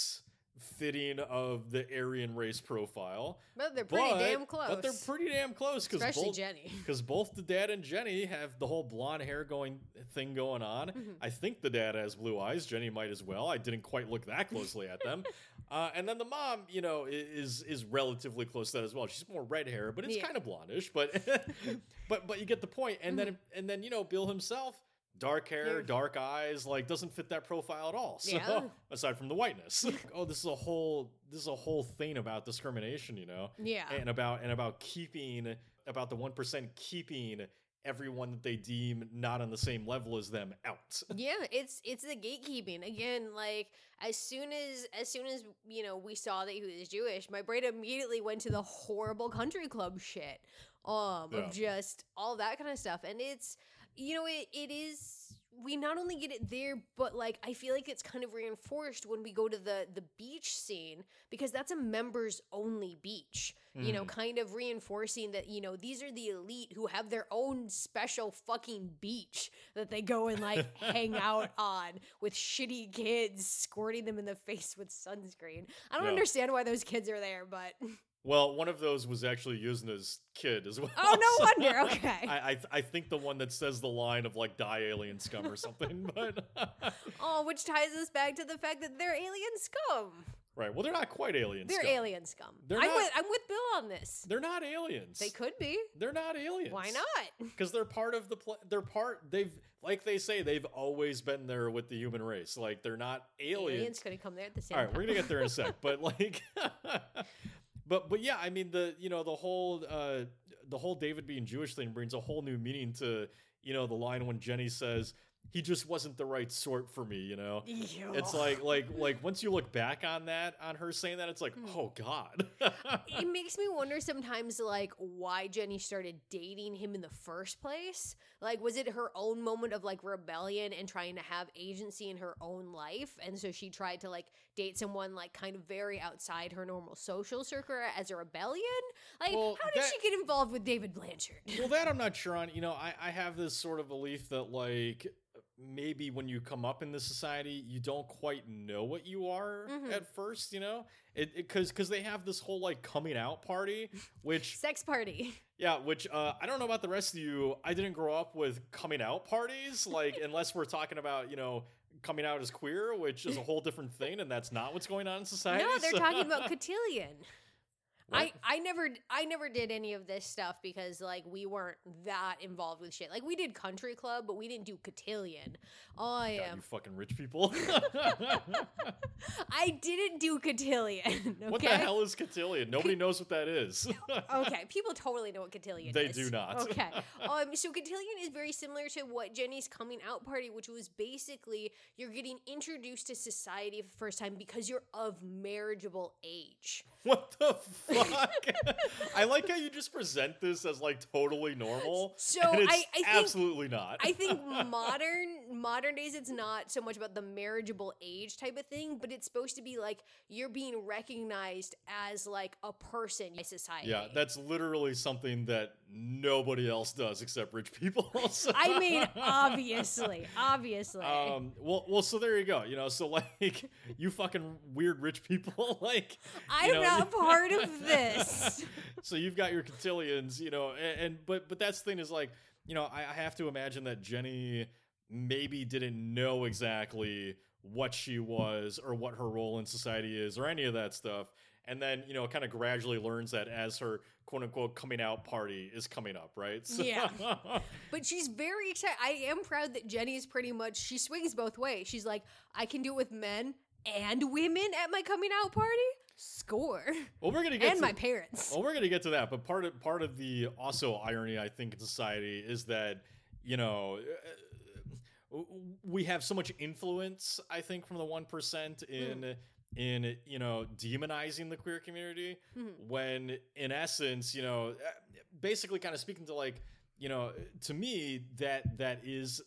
fitting of the Aryan race profile. But they're pretty but, damn close. But they're pretty damn close because Especially both, Jenny. *laughs* because both the dad and Jenny have the whole blonde hair going thing going on. Mhm. I think the dad has blue eyes. Jenny might as well. I didn't quite look that closely at them. *laughs* Uh, and then the mom, you know, is is relatively close to that as well. She's more red hair, but it's Yeah. kind of blondish. But *laughs* but but you get the point. And then and then you know Bill himself. Dark hair, dark eyes, like doesn't fit that profile at all. *laughs* So Yeah. aside from the whiteness, *laughs* oh, this is a whole this is a whole thing about discrimination, you know Yeah. and about and about keeping about the one percent keeping everyone that they deem not on the same level as them out. *laughs* yeah it's it's the gatekeeping again like as soon as as soon as you know we saw that he was jewish my brain immediately went to the horrible country club shit um Yeah. of just all that kind of stuff and it's you know it, it is we not only get it there but like i feel like it's kind of reinforced when we go to the the beach scene because that's a members only beach you know Mhm. kind of reinforcing that you know these are the elite who have their own special fucking beach that they go and like *laughs* hang out on with shitty kids squirting them in the face with sunscreen i don't Yeah. understand why those kids are there but *laughs* Well, one of those was actually Yuzna's kid as *laughs* well. oh no so wonder *laughs* okay I, I I think the one that says the line of like die alien scum or something, *laughs* but oh which ties us back to the fact that they're alien scum right. Well, they're not quite aliens. they're alien scum They're i'm not- with i'm with bill on this They're not aliens. they could be They're not aliens. why not Because they're part of the. Pl- they're part. They've like they say they've always been there with the human race. Like they're not aliens. aliens could have come there at the same All right, time we're gonna get there in a sec, but like, but but yeah, I mean the you know the whole uh the whole David being Jewish thing brings a whole new meaning to you know the line when Jenny says he just wasn't the right sort for me. You know, it's like like *laughs* like once you look back on that on her saying that, it's like Hmm. oh god. it *laughs* makes me wonder sometimes like why Jenny started dating him in the first place. Like was it her own moment of like rebellion and trying to have agency in her own life and so she tried to like date someone like kind of very outside her normal social circle as a rebellion? Like Well, how did that- she get involved with David Blanchard? *laughs* well, that I'm not sure on. You know, I, I have this sort of belief that like maybe when you come up in this society, you don't quite know what you are Mhm. at first. You know, it because because they have this whole like coming out party, which *laughs* Sex party. *laughs* yeah, which uh, I don't know about the rest of you. I didn't grow up with coming out parties, like unless we're talking about you know coming out as queer, which is a whole different thing, and that's not what's going on in society. No, they're so- talking about cotillion. *laughs* I, What? I never I never did any of this stuff because like we weren't that involved with shit. Like we did country club, but we didn't do cotillion. I God, am you fucking rich people. *laughs* I didn't do cotillion. Okay. *laughs* What the hell is cotillion? Nobody knows what that is. *laughs* okay, people totally know what cotillion They is. do not. Okay. Um so cotillion is very similar to what Jenny's coming out party, which was basically you're getting introduced to society for the first time because you're of marriageable age. what the fuck? I like how you just present this as like totally normal. So I- I think- absolutely not. I think *laughs* modern modern days it's not so much about the marriageable age type of thing, but it's supposed to be like you're being recognized as like a person in society. yeah, that's literally something that nobody else does except rich people. *laughs* So- I mean, obviously, obviously. Um. Well. Well. So there you go. You know. So like, *laughs* you fucking weird rich people. *laughs* Like, I'm know, not part of this. so you've got your cotillions, you know, and, and but but that's the thing is like, you know, I, I have to imagine that Jenny maybe didn't know exactly what she was or what her role in society is or any of that stuff. And then, you know, kind of gradually learns that as her quote unquote coming out party is coming up, right? So, Yeah. *laughs* But she's very excited. I am proud that Jenny's pretty much she swings both ways. She's like, I can do it with men and women at my coming out party. Score. well, we're gonna get And to, my parents. Well, we're gonna get to that, but part of part of the also irony I think in society is that you know. Uh, we have so much influence, I think, from the one percent in Mm. In you know demonizing the queer community Mhm. when in essence you know uh, basically kind of speaking to like you know to me that that is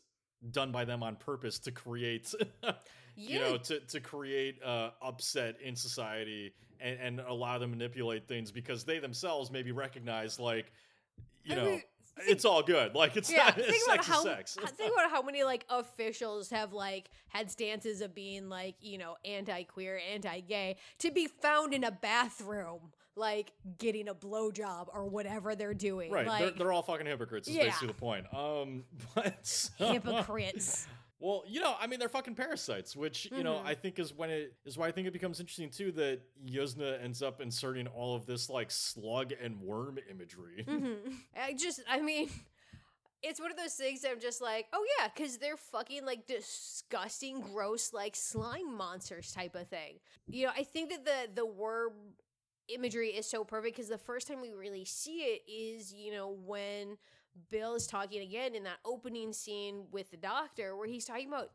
done by them on purpose to create *laughs* you know to, to create uh upset in society and, and allow them to manipulate things because they themselves maybe recognize like you I know mean, it's all good like it's yeah, not think it's about sex how sex think about how many like officials have like had stances of being like you know anti-queer, anti-gay to be found in a bathroom like getting a blowjob or whatever they're doing. right they're, they're all fucking hypocrites is Yeah. basically the point um *laughs* but hypocrites. Well, you know, I mean, they're fucking parasites, which you know Mhm. I think is when it is why I think it becomes interesting too that Yuzna ends up inserting all of this like slug and worm imagery. hmm *laughs* I just, I mean, it's one of those things that I'm just like, oh yeah, because they're fucking like disgusting, gross, like slime monsters type of thing. You know, I think that the the worm imagery is so perfect because the first time we really see it is, you know, when Bill is talking again in that opening scene with the doctor, where he's talking about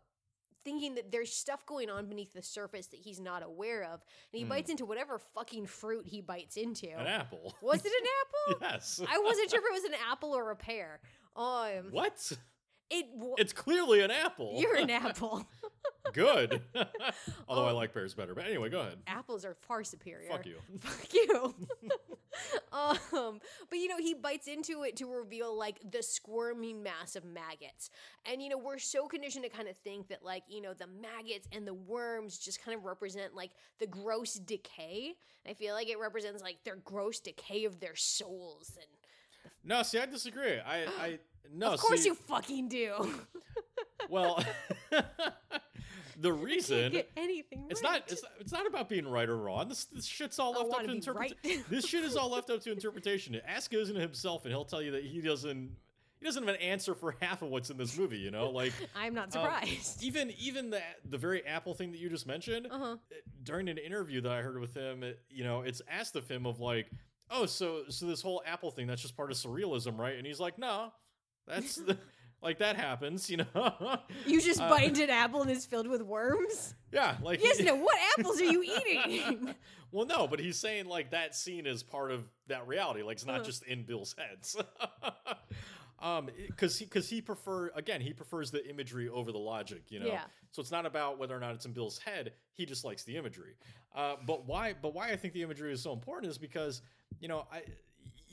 thinking that there's stuff going on beneath the surface that he's not aware of, and he Hmm. bites into whatever fucking fruit he bites into. An apple. Was it an *laughs* apple? yes. I wasn't sure if it was an apple or a pear. Um, What? it w- It's clearly an apple. you're an *laughs* apple. good. *laughs* Although I Oh. like pears better. But anyway, go ahead. Apples are far superior. Fuck you. Fuck you. *laughs* um, but you know, he bites into it to reveal like the squirming mass of maggots. And you know, we're so conditioned to kind of think that like, you know, the maggots and the worms just kind of represent like the gross decay. I feel like it represents like their gross decay of their souls and No, see, I disagree. I, I *gasps* no. of course see, you fucking do. *laughs* Well, *laughs* the *laughs* reason get anything it's right. not it's, it's not about being right or wrong. This this shit's all I left up wanna interpretation. right. *laughs* this shit is all left up to interpretation. Ask Yuzna himself, and he'll tell you that he doesn't he doesn't have an answer for *laughs* half of what's in this movie. You know, like I'm not um, surprised. even even the the very Apple thing that you just mentioned uh huh. during an interview that I heard with him. You know, it's asked of him of like, oh, so so this whole Apple thing that's just part of surrealism, right? And he's like, no, that's the, like that happens. You know, *laughs* You just Uh, bite into an apple and it's filled with worms? yeah, like Yes, no. What *laughs* apples are you eating? *laughs* well, no, but he's saying like that scene is part of that reality. Like it's not Uh-huh. just in Bill's heads. um, because he because he prefer again he prefers the imagery over the logic. You know, Yeah. so it's not about whether or not it's in Bill's head. He just likes the imagery. Uh, but why? But why I think the imagery is so important is because you know I.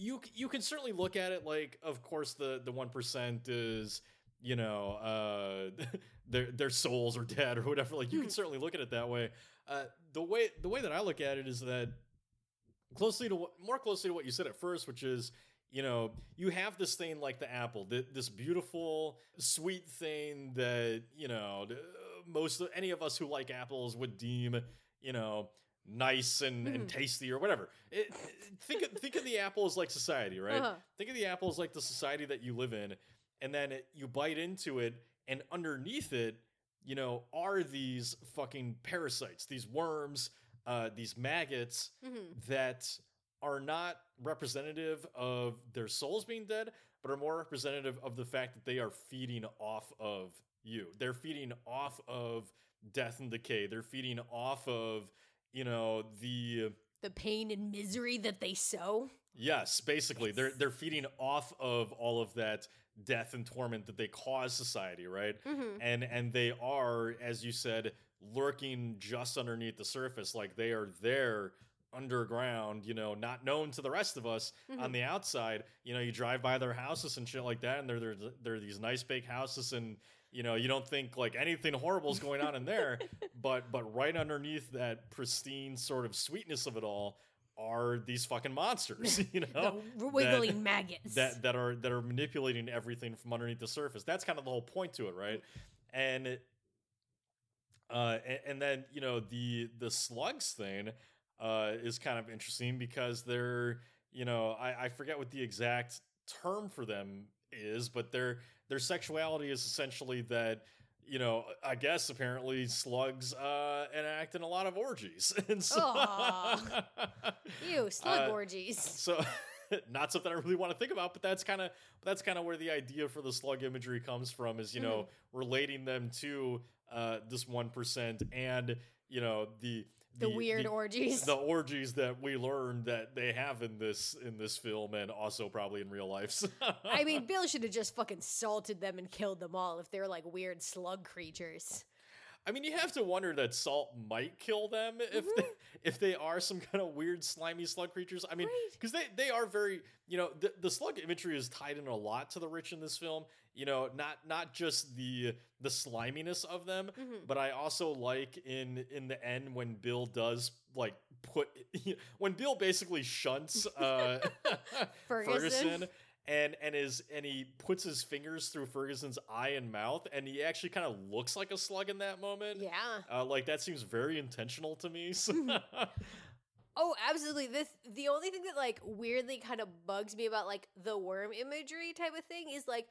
You, you can certainly look at it like of course the the one percent is you know uh *laughs* their their souls are dead or whatever like you can Hmm. certainly look at it that way uh the way the way that i look at it is that closely to what more closely to what you said at first which is you know you have this thing like the apple th- this beautiful sweet thing that you know th- most of any of us who like apples would deem you know nice and, and Mhm. tasty or whatever it, think of, think of the apple as like society right Uh-huh. think of the apple as like the society that you live in and then it, you bite into it and underneath it you know are these fucking parasites these worms uh, these maggots Mhm. that are not representative of their souls being dead but are more representative of the fact that they are feeding off of you they're feeding off of death and decay they're feeding off of you know the The pain and misery that they sow. Yes, basically, they're they're feeding off of all of that death and torment that they cause society, right? Mm-hmm. And and they are, as you said, lurking just underneath the surface, like they are there underground, you know, not known to the rest of us Mm-hmm. on the outside. You know, you drive by their houses and shit like that, and they're they're they're these nice big houses, and you know, you don't think like anything horrible is going on in there, *laughs* but but right underneath that pristine sort of sweetness of it all are these fucking monsters, *laughs* you know, the wiggling maggots. that that are that are manipulating everything from underneath the surface. That's kind of the whole point to it, right? And uh, and, and then you know the the slugs thing uh, is kind of interesting because they're you know I, I forget what the exact term for them is, but their their sexuality is essentially that you know I guess apparently slugs uh, enact in a lot of orgies, *laughs* and so Aw. Ew, *laughs* slug uh, orgies. so *laughs* not something I really want to think about, but that's kind of that's kind of where the idea for the slug imagery comes from is, you know, relating them to uh this 1% and, you know, the The weird orgies. the orgies that we learned that they have in this in this film and also probably in real life. *laughs* I mean, Bill should have just fucking salted them and killed them all if they're like weird slug creatures. I mean, you have to wonder that salt might kill them if mm-hmm. they, if they are some kind of weird slimy slug creatures. I mean, Right. because they they are very you know the, the slug imagery is tied in a lot to the rich in this film. You know, not not just the the sliminess of them, Mhm. but I also like in in the end when Bill does like put *laughs* when Bill basically shunts uh, *laughs* Ferguson. and and is and he puts his fingers through Ferguson's eye and mouth, and he actually kind of looks like a slug in that moment. Yeah. Uh, like that seems very intentional to me. So *laughs* Oh, absolutely. This the only thing that like weirdly kind of bugs me about like the worm imagery type of thing is like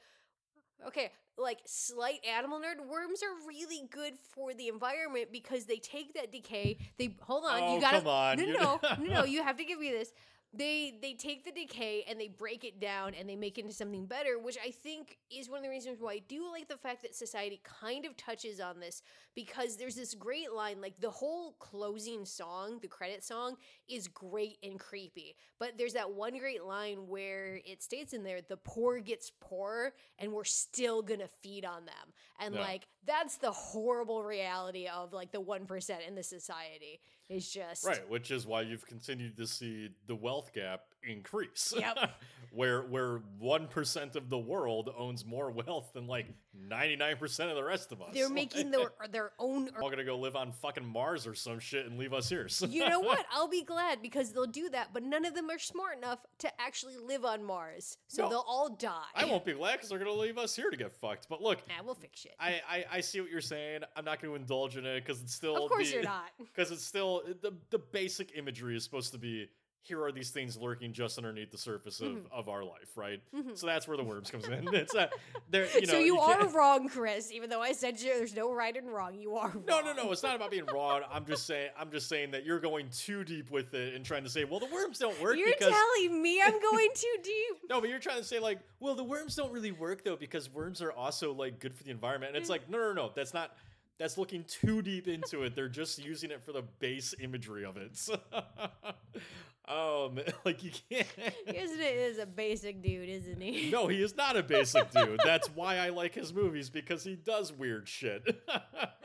okay, like slight animal nerd worms are really good for the environment because they take that decay. They hold on, Oh, you gotta come on, no no no no no *laughs* you have to give me this. They they take the decay and they break it down and they make it into something better, which I think is one of the reasons why I do like the fact that society kind of touches on this because there's this great line like the whole closing song, the credit song is great and creepy. But there's that one great line where it states in there the poor gets poorer and we're still going to feed on them. And Yeah. like that's the horrible reality of like the 1% in the society. Is just right, which is why you've continued to see the wealth gap increase. Yep. *laughs* where where one percent of the world owns more wealth than like ninety nine percent of the rest of us. They're making their *laughs* their own all gonna go live on fucking Mars or some shit and leave us here. So- *laughs* you know what? I'll be glad because they'll do that, but none of them are smart enough to actually live on Mars. So No. they'll all die. I won't be glad because they're gonna leave us here to get fucked. But look, Nah, we'll fix it. I, I I see what you're saying. I'm not going to indulge in it because it's still of course the, you're not. because it's still the the basic imagery is supposed to be here are these things lurking just underneath the surface of, Mhm. of our life, right? Mhm. So that's where the worms comes in. *laughs* It's a, there, you know, so you, are wrong, Chris. Even though I said you, there's no right and wrong, you are wrong. No, no, no. It's not about being wrong. I'm just saying. I'm just saying that you're going too deep with it and trying to say, well, the worms don't work You're because telling me I'm going too deep. *laughs* No, but you're trying to say like, well, the worms don't really work though because worms are also like good for the environment. And it's like, no, no, no, that's not. That's looking too deep into it. They're just using it for the base imagery of it. *laughs* um, *laughs* like you can't. Isn't it is a basic dude, isn't he? No, he is not a basic dude. That's why I like his movies because he does weird shit.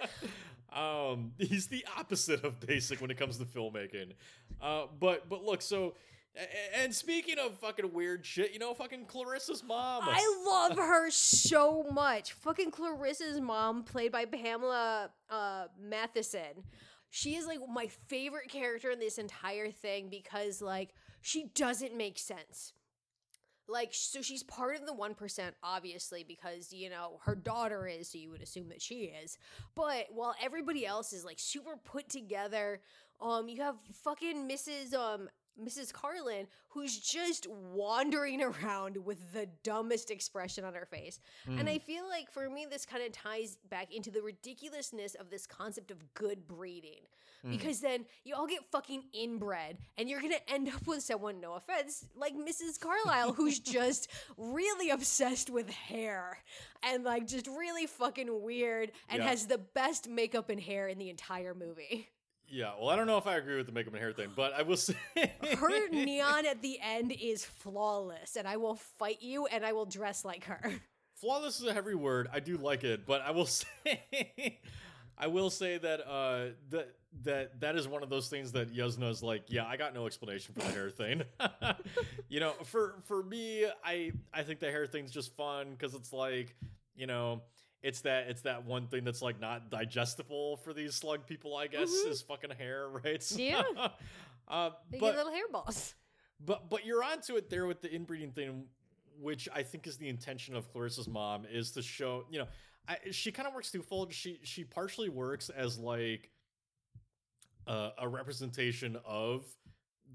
*laughs* um, he's the opposite of basic when it comes to filmmaking. Uh, but but look, so and speaking of fucking weird shit, you know, fucking Clarissa's mom. I love her so much. Fucking Clarissa's mom, played by Pamela uh, Matheson. She is like my favorite character in this entire thing because like she doesn't make sense. Like so she's part of the 1% obviously because you know her daughter is so you would assume that she is. But while everybody else is like super put together, um you have fucking Mrs. um Mrs. Carlyn, who's just wandering *laughs* around with the dumbest expression on her face. Hmm. And I feel like for me, this kind of ties back into the ridiculousness of this concept of good breeding. Hmm. Because then you all get fucking inbred, and you're gonna end up with someone, no offense, like Mrs. Carlisle, who's *laughs* just really obsessed with hair and like just really fucking weird and Yeah. has the best makeup and hair in the entire movie. Yeah, well, I don't know if I agree with the makeup and hair thing, but I will say Her neon *laughs* at the end is flawless, and I will fight you and I will dress like her. flawless is a heavy word. I do like it, but I will *laughs* say, I will say that uh, that that that is one of those things that Yuzna is like, yeah, I got no explanation for the hair thing. *laughs* you know, for for me, I I think the hair thing's just fun because it's like, you know. It's that it's that one thing that's like not digestible for these slug people, I guess, Mhm. is fucking hair, *laughs* right? Yeah. *laughs* uh, They but get little hairballs. but but you're onto it there with the inbreeding thing, which I think is the intention of Clarissa's mom is to show you know I, she kind of works twofold. She she partially works as like uh, a representation of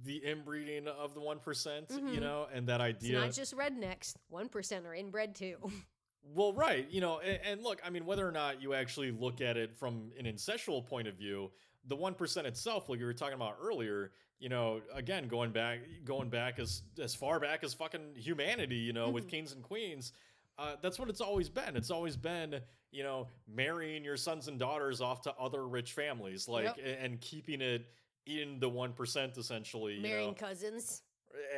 the inbreeding of the one you Mhm. know, and that It's idea. not just rednecks. One percent are inbred too. *laughs* Well, right, you know, and, and look, I mean, whether or not you actually look at it from an incestual point of view, the one percent itself, like you were talking about earlier, you know, again, going back, going back as as far back as fucking humanity, you know, with Mhm. kings and queens. Uh, that's what it's always been. It's always been, you know, marrying your sons and daughters off to other rich families, like, Yep. a- and keeping it in the one percent, essentially. You Marrying know? cousins.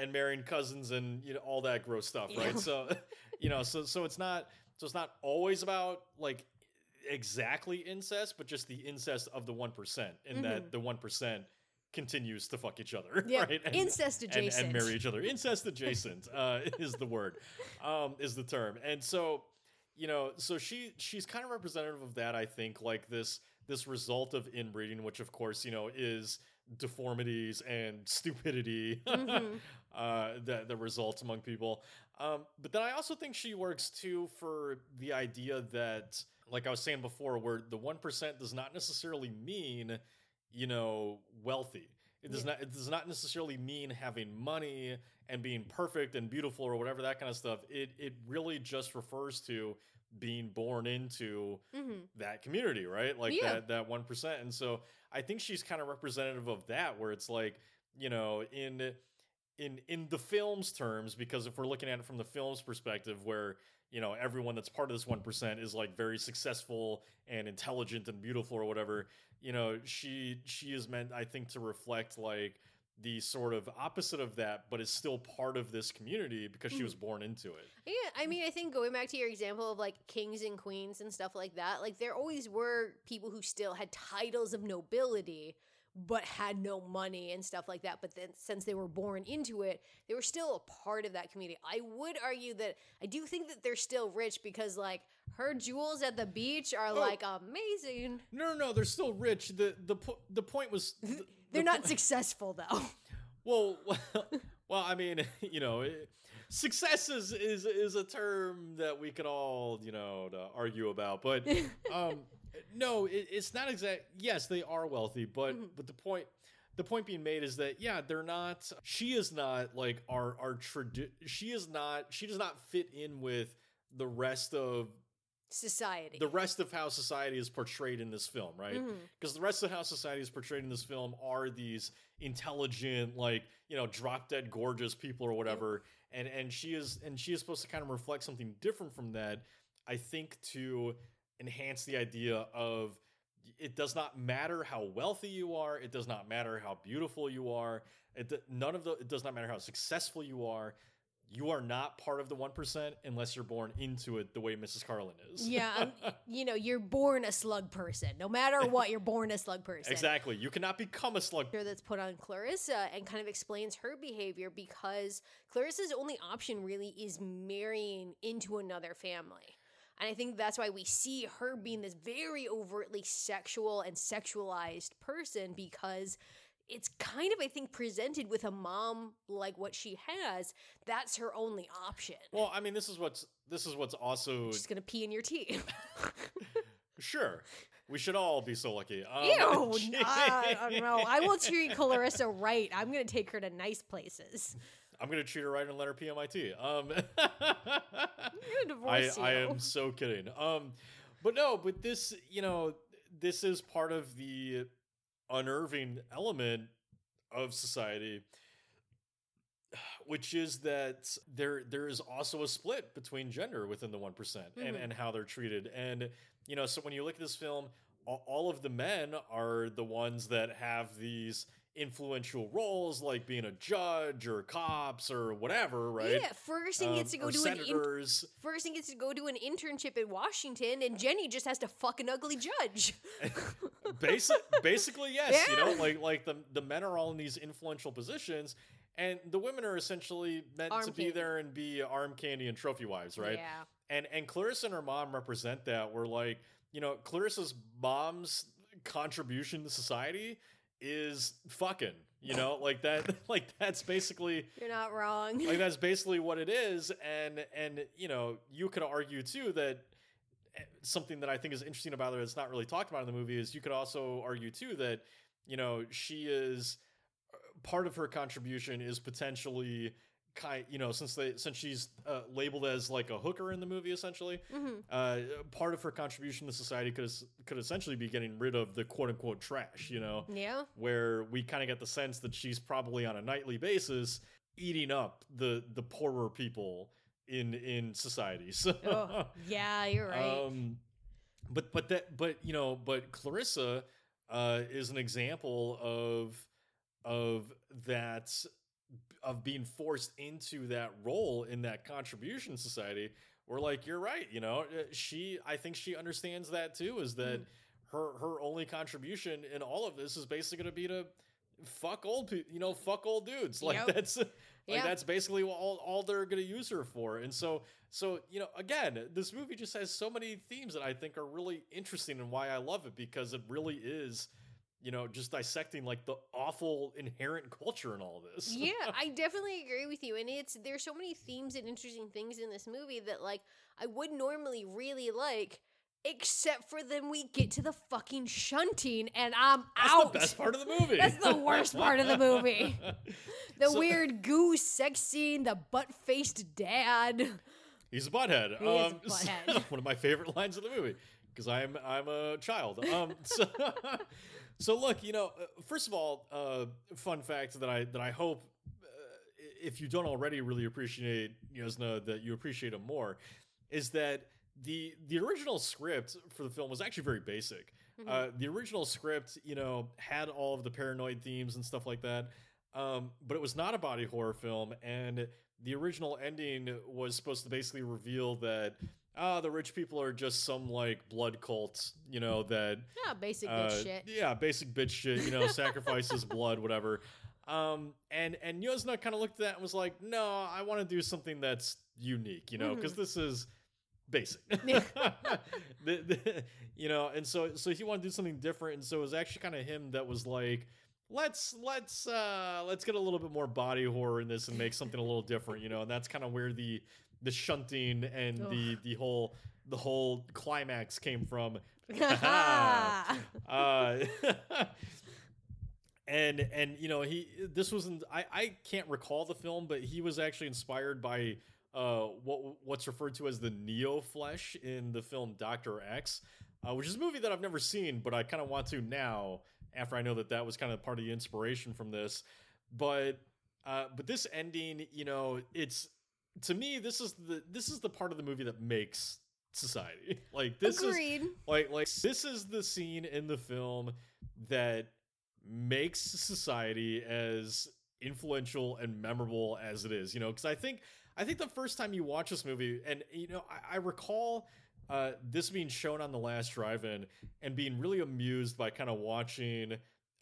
And marrying cousins and you know all that gross stuff, Yeah. right? So, *laughs* you know, so so it's not so it's not always about like exactly incest, but just the incest of the one percent, in that the one percent continues to fuck each other, Mm-hmm. *laughs* Yeah, right? And- incest and, adjacent. and marry each other. Incest adjacent uh, *laughs* is the word, um, is the term. And so, you know, so she she's kind of representative of that. I think like this this result of inbreeding, which of course you know is deformities and *laughs* stupidity Mhm. *laughs* uh, that the results among people. Um, but then I also think she works too for the idea that, like I was saying before, where the one percent does not necessarily mean, you know, wealthy. It does Yeah. not. It does not necessarily mean having money and being perfect and beautiful or whatever that kind of stuff. It it really just refers to being born into Mhm. that community, right? Like Yeah. that that one percent. And so I think she's kind of representative of that, where it's like, you know, in in in the film's terms, because if we're looking at it from the film's perspective, where you know everyone that's part of this one percent is like very successful and intelligent and beautiful or whatever, you know, she she is meant, I think, to reflect like the sort of opposite of that, but is still part of this community because she Mhm. was born into it. Yeah, I mean, I think going back to your example of like kings and queens and stuff like that, like there always were people who still had titles of nobility but had no money and stuff like that. But then since they were born into it, they were still a part of that community. I would argue that I do think that they're still rich because like her jewels at the beach are Oh. like amazing. No, no, no, they're still rich. the the po- The point was *laughs* the- They're the not po- *laughs* successful though. Well, well, *laughs* well, I mean, you know, it, success is, is is a term that we could all, you know, argue about. But um, no, it, it's not exact. Yes, they are wealthy, but Mhm. but the point the point being made is that yeah, they're not. She is not like our our tradi- She is not. She does not fit in with the rest of Society. the rest of how society is portrayed in this film, right? Mm-hmm. Because the rest of how society is portrayed in this film are these intelligent like you know drop dead gorgeous people or whatever and and she is and she is supposed to kind of reflect something different from that i think to enhance the idea of it does not matter how wealthy you are it does not matter how beautiful you are it none of the it does not matter how successful you are you are not part of the 1% unless you're born into it the way mrs carlyn is Yeah, um, *laughs* you know, you're born a slug person. No matter what, you're born a slug person. exactly you cannot become a slug that's put on Clarissa and kind of explains her behavior because Clarissa's only option really is marrying into another family. And I think that's why we see her being this very overtly sexual and sexualized person because it's kind of, I think, presented with a mom like what she has. That's her only option. Well, I mean, this is what's this is what's also She's gonna pee in your tea. *laughs* sure. We should all be so lucky. Um, Ew, *laughs* I don't know. I will treat Clarissa right. I'm gonna take her to nice places. I'm gonna treat her right and let her pee on my tea. Um, *laughs* I divorce I am so kidding. Um, but no, but this you know this is part of the unnerving element of society which is that there there is also a split between gender within the 1% and, Mhm. and how they're treated and you know so when you look at this film all, of the men are the ones that have these influential roles like being a judge or cops or whatever right Yeah, Ferguson Um, gets to go to an in- Ferguson gets to go to an internship in Washington, and Jenny just has to fuck an ugly judge. *laughs* Basic, *laughs* basically, yes. You know, like like the the men are all in these influential positions, and the women are essentially meant Arm to be there and be uh, arm candy and trophy wives, right? Yeah. And and Clarissa and her mom represent that. Where like you know, Clarissa's mom's contribution to society is fucking. You know, like that. *laughs* Like that's basically You're not wrong. like that's basically what it is and and you know you could argue too that something that i think is interesting about her that's not really talked about in the movie is you could also argue too that you know she is uh, part of her contribution is potentially kind you know since they since she's uh, labeled as like a hooker in the movie essentially Mhm. uh, part of her contribution to society could could essentially be getting rid of the quote unquote trash you know Yeah. where we kind of get the sense that she's probably on a nightly basis eating up the the poorer people in in society *laughs* so Oh, yeah, you're right. um, but but that but you know but Clarissa uh, is an example of of that of being forced into that role in that contribution society. We're like you're right, you know uh, she I think she understands that too. Is that Mm. her her only contribution in all of this is basically going to be to fuck old people, you know, fuck old dudes. *laughs* Like Yep. that's like Yeah. that's basically all all they're going to use her for. And so so you know, again, this movie just has so many themes that I think are really interesting and why I love it because it really is, you know, just dissecting like the awful inherent culture in all this. yeah, *laughs* I definitely agree with you. And it's there's so many themes and interesting things in this movie that like I would normally really like, except for then we get to the fucking shunting and I'm out. That's out. the best part of the movie. That's the worst part of the movie. *laughs* The So- weird goose sex scene, the butt faced dad. He's a butthead. He is a um, *laughs* butthead. *laughs* one of my favorite lines of the movie because I'm I'm a child. Um, so, so look, you know, uh, first of all, uh, fun fact that I that I hope uh, if you don't already really appreciate Yuzna, that you appreciate him more, is that the the original script for the film was actually very basic. Mhm. Uh, the original script, you know, had all of the paranoid themes and stuff like that, um, but it was not a body horror film, and the original ending was supposed to basically reveal that ah, the rich people are just some like blood cult, you know, that Yeah, basic uh, bitch shit. yeah, basic bitch shit, you know, sacrifices blood, whatever. Um, and and Yuzna kind of looked at that and was like, no, I want to do something that's unique, you know, because this is basic. *laughs* *laughs* The- the- you know, and so so he wanted to do something different, and so it was actually kind of him that was like. Let's let's uh let's get a little bit more body horror in this and make something a little different, you know, and that's kind of where the the shunting and the the whole the whole climax came from. *laughs* uh, and and you know he this wasn't I I can't recall the film, but he was actually inspired by uh what what's referred to as the Neo Flesh in the film Doctor X, uh, which is a movie that I've never seen, but I kind of want to now after I know that that was kind of part of the inspiration from this. But uh, but this ending, you know, it's to me this is the this is the part of the movie that makes society *laughs* like this is like like this is the scene in the film that makes society as influential and memorable as it is you know because i think i think the first time you watch this movie and you know i, I recall uh, this being shown on the last drive-in and being really amused by kind of watching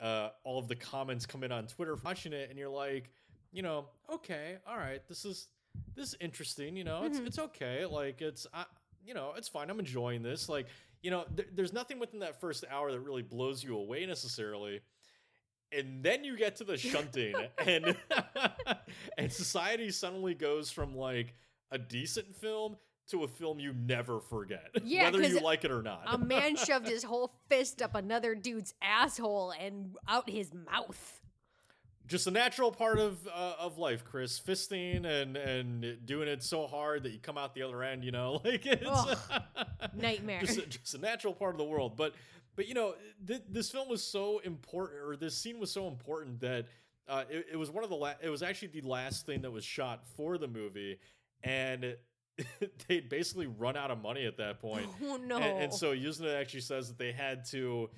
uh, all of the comments come in on twitter watching it and you're like you know okay all right this is this is interesting you know it's Mhm. it's okay like it's I, you know it's fine i'm enjoying this like you know th- there's nothing within that first hour that really blows you away necessarily and then you get to the shunting *laughs* and *laughs* and society suddenly goes from like a decent film to a film you never forget *laughs* Yeah, whether you like it or not. A man shoved his whole fist up another dude's asshole and out his mouth. just a natural part of uh, of life chris. Fisting and and doing it so hard that you come out the other end you know? Like it's Ugh, nightmare. just, a, just a natural part of the world. But but you know th- this film was so important or this scene was so important that uh, it, it was one of the la- it was actually the last thing that was shot for the movie and *laughs* they'd basically run out of money at that point *laughs* Oh no. and, and so Yuzna actually says that they had to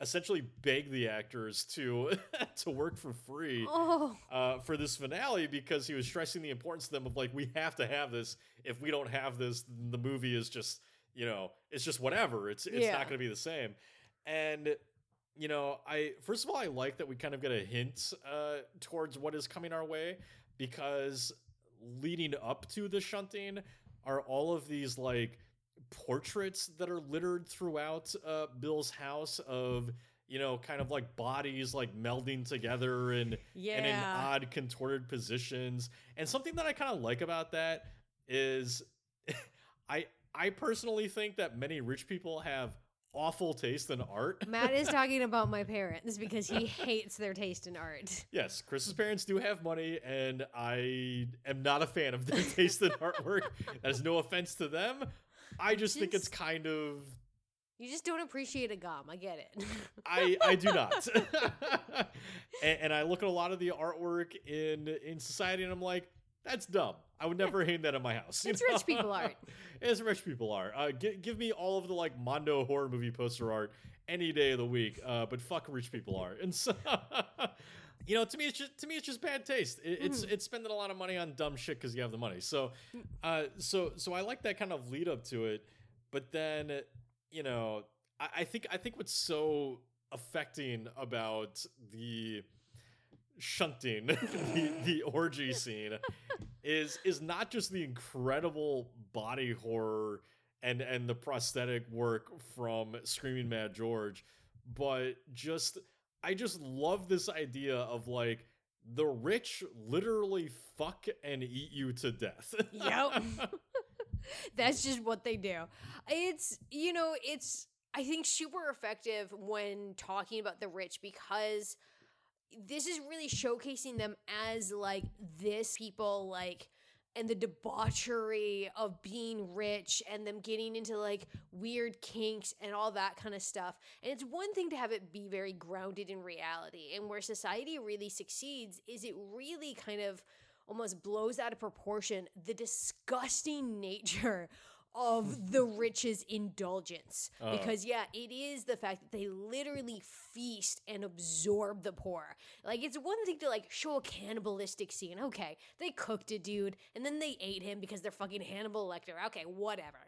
essentially beg the actors to *laughs* to work for free oh, uh, for this finale because he was stressing the importance to them of like we have to have this. If we don't have this, then the movie is just you know it's just whatever. It's it's Yeah. not going to be the same. And you know, I first of all I like that we kind of get a hint uh, towards what is coming our way because leading up to the shunting are all of these like portraits that are littered throughout uh, Bill's house of you know kind of like bodies like melding together and yeah. and in odd contorted positions. And something that I kind of like about that is *laughs* I I personally think that many rich people have awful taste in art. *laughs* Matt is talking about my parents because he hates their taste in art. *laughs* Yes, Chris's parents do have money, and I am not a fan of their *laughs* taste in artwork. That is no offense to them. I just think it's kind of You just don't appreciate a gum. I get it. I I do not. and, and I look at a lot of the artwork in in society, and I'm like, that's dumb. I would never hang that in my house. It's rich know? people art. *laughs* it's rich people art. Uh, gi- give me all of the like Mondo horror movie poster art any day of the week. Uh, but fuck rich people art. And so. *laughs* You know, to me, it's just to me, it's just bad taste. It, It's Mm-hmm. it's spending a lot of money on dumb shit because you have the money. So, uh, so so I like that kind of lead up to it. But then, you know, I, I think I think what's so affecting about the shunting *laughs* the, the orgy scene is is not just the incredible body horror and and the prosthetic work from Screaming Mad George, but just I just love this idea of like the rich literally fuck and eat you to death. Yep. *laughs* *laughs* That's just what they do. It's, you know, it's, I think, super effective when talking about the rich because this is really showcasing them as like this people, like, and the debauchery of being rich and them getting into like weird kinks and all that kind of stuff. And it's one thing to have it be very grounded in reality. And where society really succeeds is it really kind of almost blows out of proportion the disgusting *laughs* nature of the rich's indulgence. Uh. Because, yeah, it is the fact that they literally feast and absorb the poor. Like, it's one thing to, like, show a cannibalistic scene. Okay, they cooked a dude and then they ate him because they're fucking Hannibal Lecter. Okay, whatever.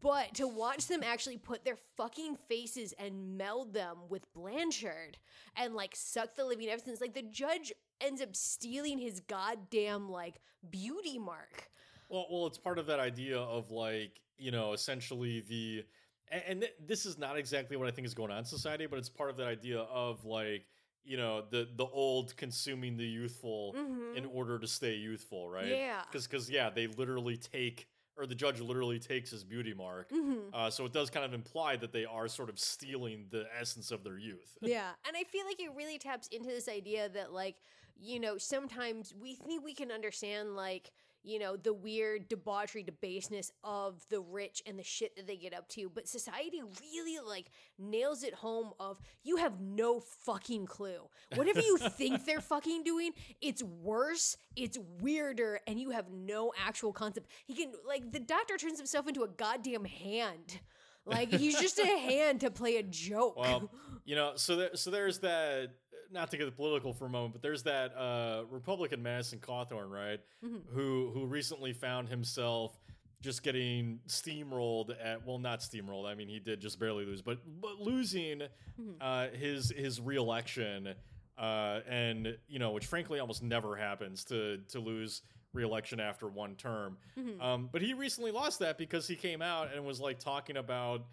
But to watch them actually put their fucking faces and meld them with Blanchard and, like, suck the living essence, like, the judge ends up stealing his goddamn, like, beauty mark. Well, well, it's part of that idea of like you know essentially the, and, and th- this is not exactly what I think is going on in society, but it's part of that idea of like you know the the old consuming the youthful Mhm. in order to stay youthful, right? Yeah. Because because yeah, they literally take or the judge literally takes his beauty mark. Mhm. Uh, so it does kind of imply that they are sort of stealing the essence of their youth. *laughs* yeah. And I feel like it really taps into this idea that, like, you know, sometimes we think we can understand, like, you know, the weird debauchery, debaseness of the rich and the shit that they get up to. But society really, like, nails it home of you have no fucking clue. Whatever you *laughs* think they're fucking doing, it's worse, it's weirder, and you have no actual concept. He can, like, the doctor turns himself into a goddamn hand. Like, he's just a *laughs* hand to play a joke. Well, you know, so there, so there's that. Not to get political for a moment, but there's that uh, Republican Madison Cawthorn, right? Mhm. Who who recently found himself just getting steamrolled at well, not steamrolled. I mean, he did just barely lose, but but losing Mhm. uh, his his reelection, uh, and you know, which frankly almost never happens to to lose reelection after one term. Mhm. Um, but he recently lost that because he came out and was like talking about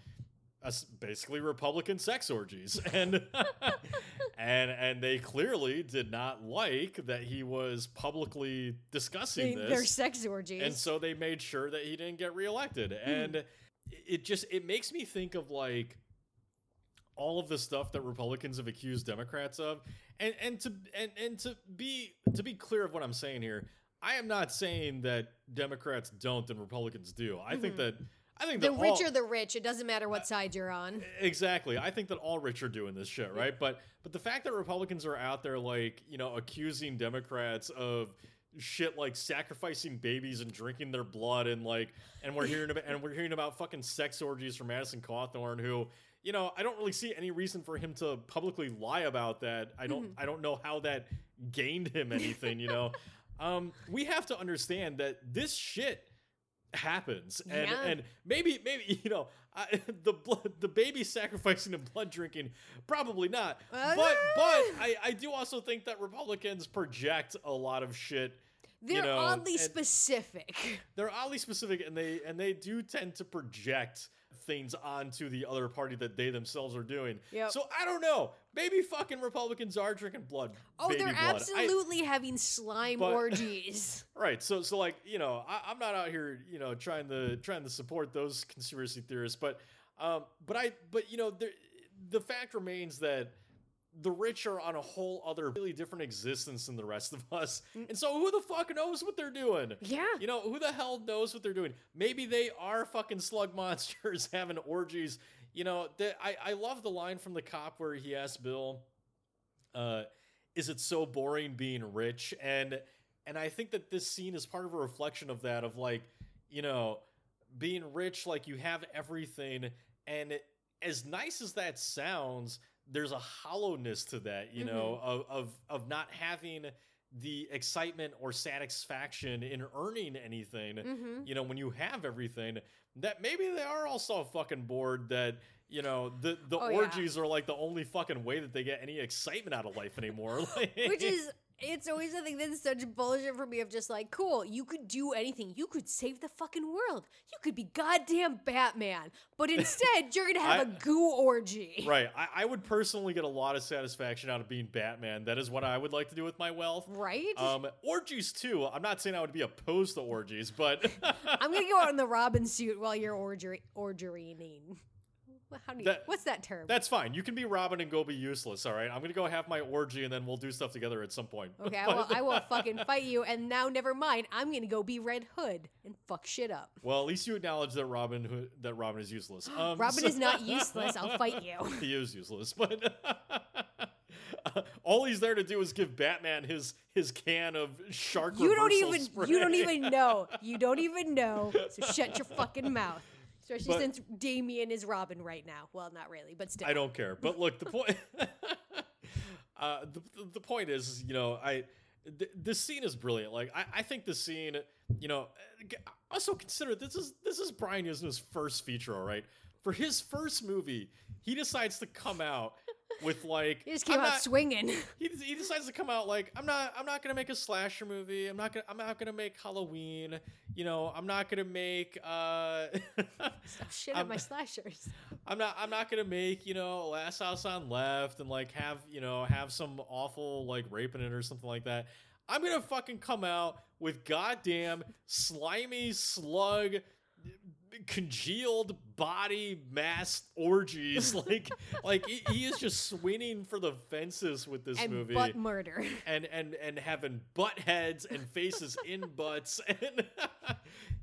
basically Republican sex orgies, *laughs* and and and they clearly did not like that he was publicly discussing They-. They're sex orgies. and so they made sure that he didn't get reelected, and it just it makes me think of like all of the stuff that Republicans have accused Democrats of, and and to and and to be to be clear of what I'm saying here, I am not saying that Democrats don't and Republicans do. I think Mhm. that I think the rich all, are the rich. It doesn't matter what side you're on. Exactly. I think that all rich are doing this shit, right? But but the fact that Republicans are out there like, you know, accusing Democrats of shit like sacrificing babies and drinking their blood and like and we're hearing about and we're hearing about fucking sex orgies from Madison Cawthorn who you know, I don't really see any reason for him to publicly lie about that. I don't I don't know how that gained him anything, you know. *laughs* um we have to understand that this shit happens and Yeah. and maybe maybe *laughs* you know I, the blood the baby sacrificing and blood drinking probably not Uh, but but *laughs* I, I do also think that republicans project a lot of shit They're know, oddly specific. they're oddly specific and they and they do tend to project things onto the other party that they themselves are doing Yep. so i don't know maybe fucking republicans are drinking blood Oh, they're blood. I- absolutely having slime But- orgies. *laughs* Right. So so like, you know, I, I'm not out here, you know, trying to trying to support those conspiracy theorists, but Um, but I, but you know, the the fact remains that the rich are on a whole other really different existence than the rest of us, Mm. and so who the fuck knows what they're doing? Yeah. You know, who the hell knows what they're doing? Maybe they are fucking slug monsters *laughs* having orgies. You know, the, I, I love the line from the cop where he asks Bill, uh, is it so boring being rich? And and I think that this scene is part of a reflection of that, of like, you know, being rich, like you have everything, and as nice as that sounds, there's a hollowness to that, you know, of, of of not having the excitement or satisfaction in earning anything Mm-hmm. you know when you have everything that maybe they are also fucking bored that you know the the Oh, yeah. orgies are like the only fucking way that they get any excitement out of life anymore Like- *laughs* Which is, it's always a thing that's such bullshit for me of just like, cool, you could do anything. You could save the fucking world. You could be goddamn Batman. But *laughs* instead, you're going to have a I- goo orgy. right I, I would personally get a lot of satisfaction out of being batman that is what i would like to do with my wealth Right? um orgies too i'm not saying i would be opposed to orgies but *laughs* I'm going to go out in the *laughs* Robin suit while you're orgy- orgying. How do you, That- what's that term? that's fine you can be robin and go be useless all right i'm gonna go have my orgy and then we'll do stuff together at some point Okay, I *laughs* will, I will *laughs* fucking fight you, and now never mind. I'm gonna go be Red Hood and fuck shit up. well at least you acknowledge that robin that robin is useless *gasps* um, Robin so- is not *laughs* useless. I'll fight you. he is useless, but all he's there to do is give Batman his his can of shark. You don't even spray. you don't even know. You don't even know. So shut your fucking mouth. Especially But- since Damian is Robin right now. Well, not really, but still. I don't care. But look, the point. *laughs* uh, the, the point is, you know, I th- this scene is brilliant. Like, I, I think the scene, you know, also consider this is this is Brian Yuzna's first feature. All right, for his first movie, he decides to come out with like He just came I'm out not- swinging. *laughs* he, he decides to come out like I'm not I'm not gonna make a slasher movie. I'm not gonna I'm not gonna make Halloween. You know I'm not gonna make uh *laughs* Stop shit at my slashers. *laughs* I'm not I'm not gonna make you know Last House on Left and like have you know have some awful like rape in it or something like that. I'm gonna fucking come out with goddamn slimy slug congealed body mass orgies. *laughs* Like like he, he is just swinging for the fences with this and movie. butt murder. *laughs* and and and having butt heads and faces in butts. *laughs* And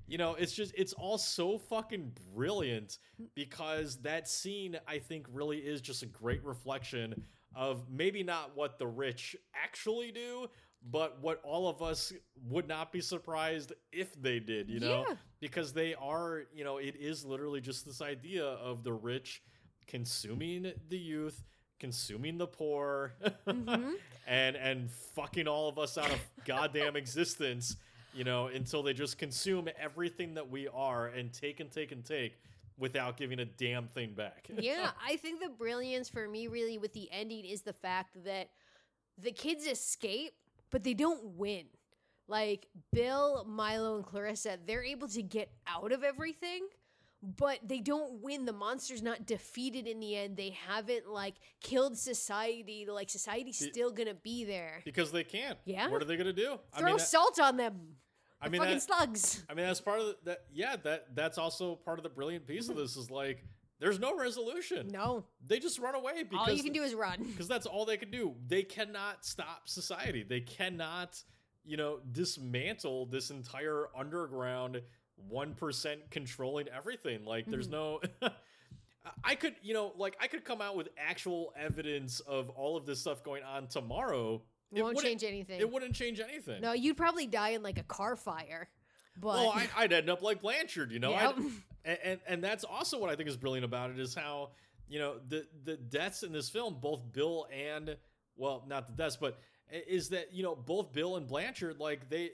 you know it's just it's all so fucking brilliant because that scene i think really is just a great reflection of maybe not what the rich actually do but what all of us would not be surprised if they did you know Yeah. because they are you know it is literally just this idea of the rich consuming the youth consuming the poor Mhm. *laughs* and and fucking all of us out of *laughs* goddamn existence you know until they just consume everything that we are and take and take and take without giving a damn thing back *laughs* yeah, I think the brilliance for me really with the ending is the fact that the kids escape, but they don't win. Like Bill, Milo, and Clarissa, they're able to get out of everything, but they don't win. The monster's not defeated in the end. They haven't like killed society. Like society's Be- still gonna be there. because they can't Yeah. what are they gonna do Throw i mean that- salt on them. i mean fucking that, slugs. i mean that's part of the, that yeah that that's also part of the brilliant piece of this is like there's no resolution No, they just run away because all you can do is run. *laughs* because that's all they can do. They cannot stop society. They cannot, you know, dismantle this entire underground one percent controlling everything. Like, there's mm-hmm. no. *laughs* I could, you know, like I could come out with actual evidence of all of this stuff going on tomorrow. It won't wouldn't- change anything. It wouldn't change anything. No, you'd probably die in like a car fire. But well, I, I'd end up like Blanchard, you know. *laughs* Yep. And, and and that's also what I think is brilliant about it is how you know the the deaths in this film, both Bill and well, not the deaths, but is that you know both Bill and Blanchard, like they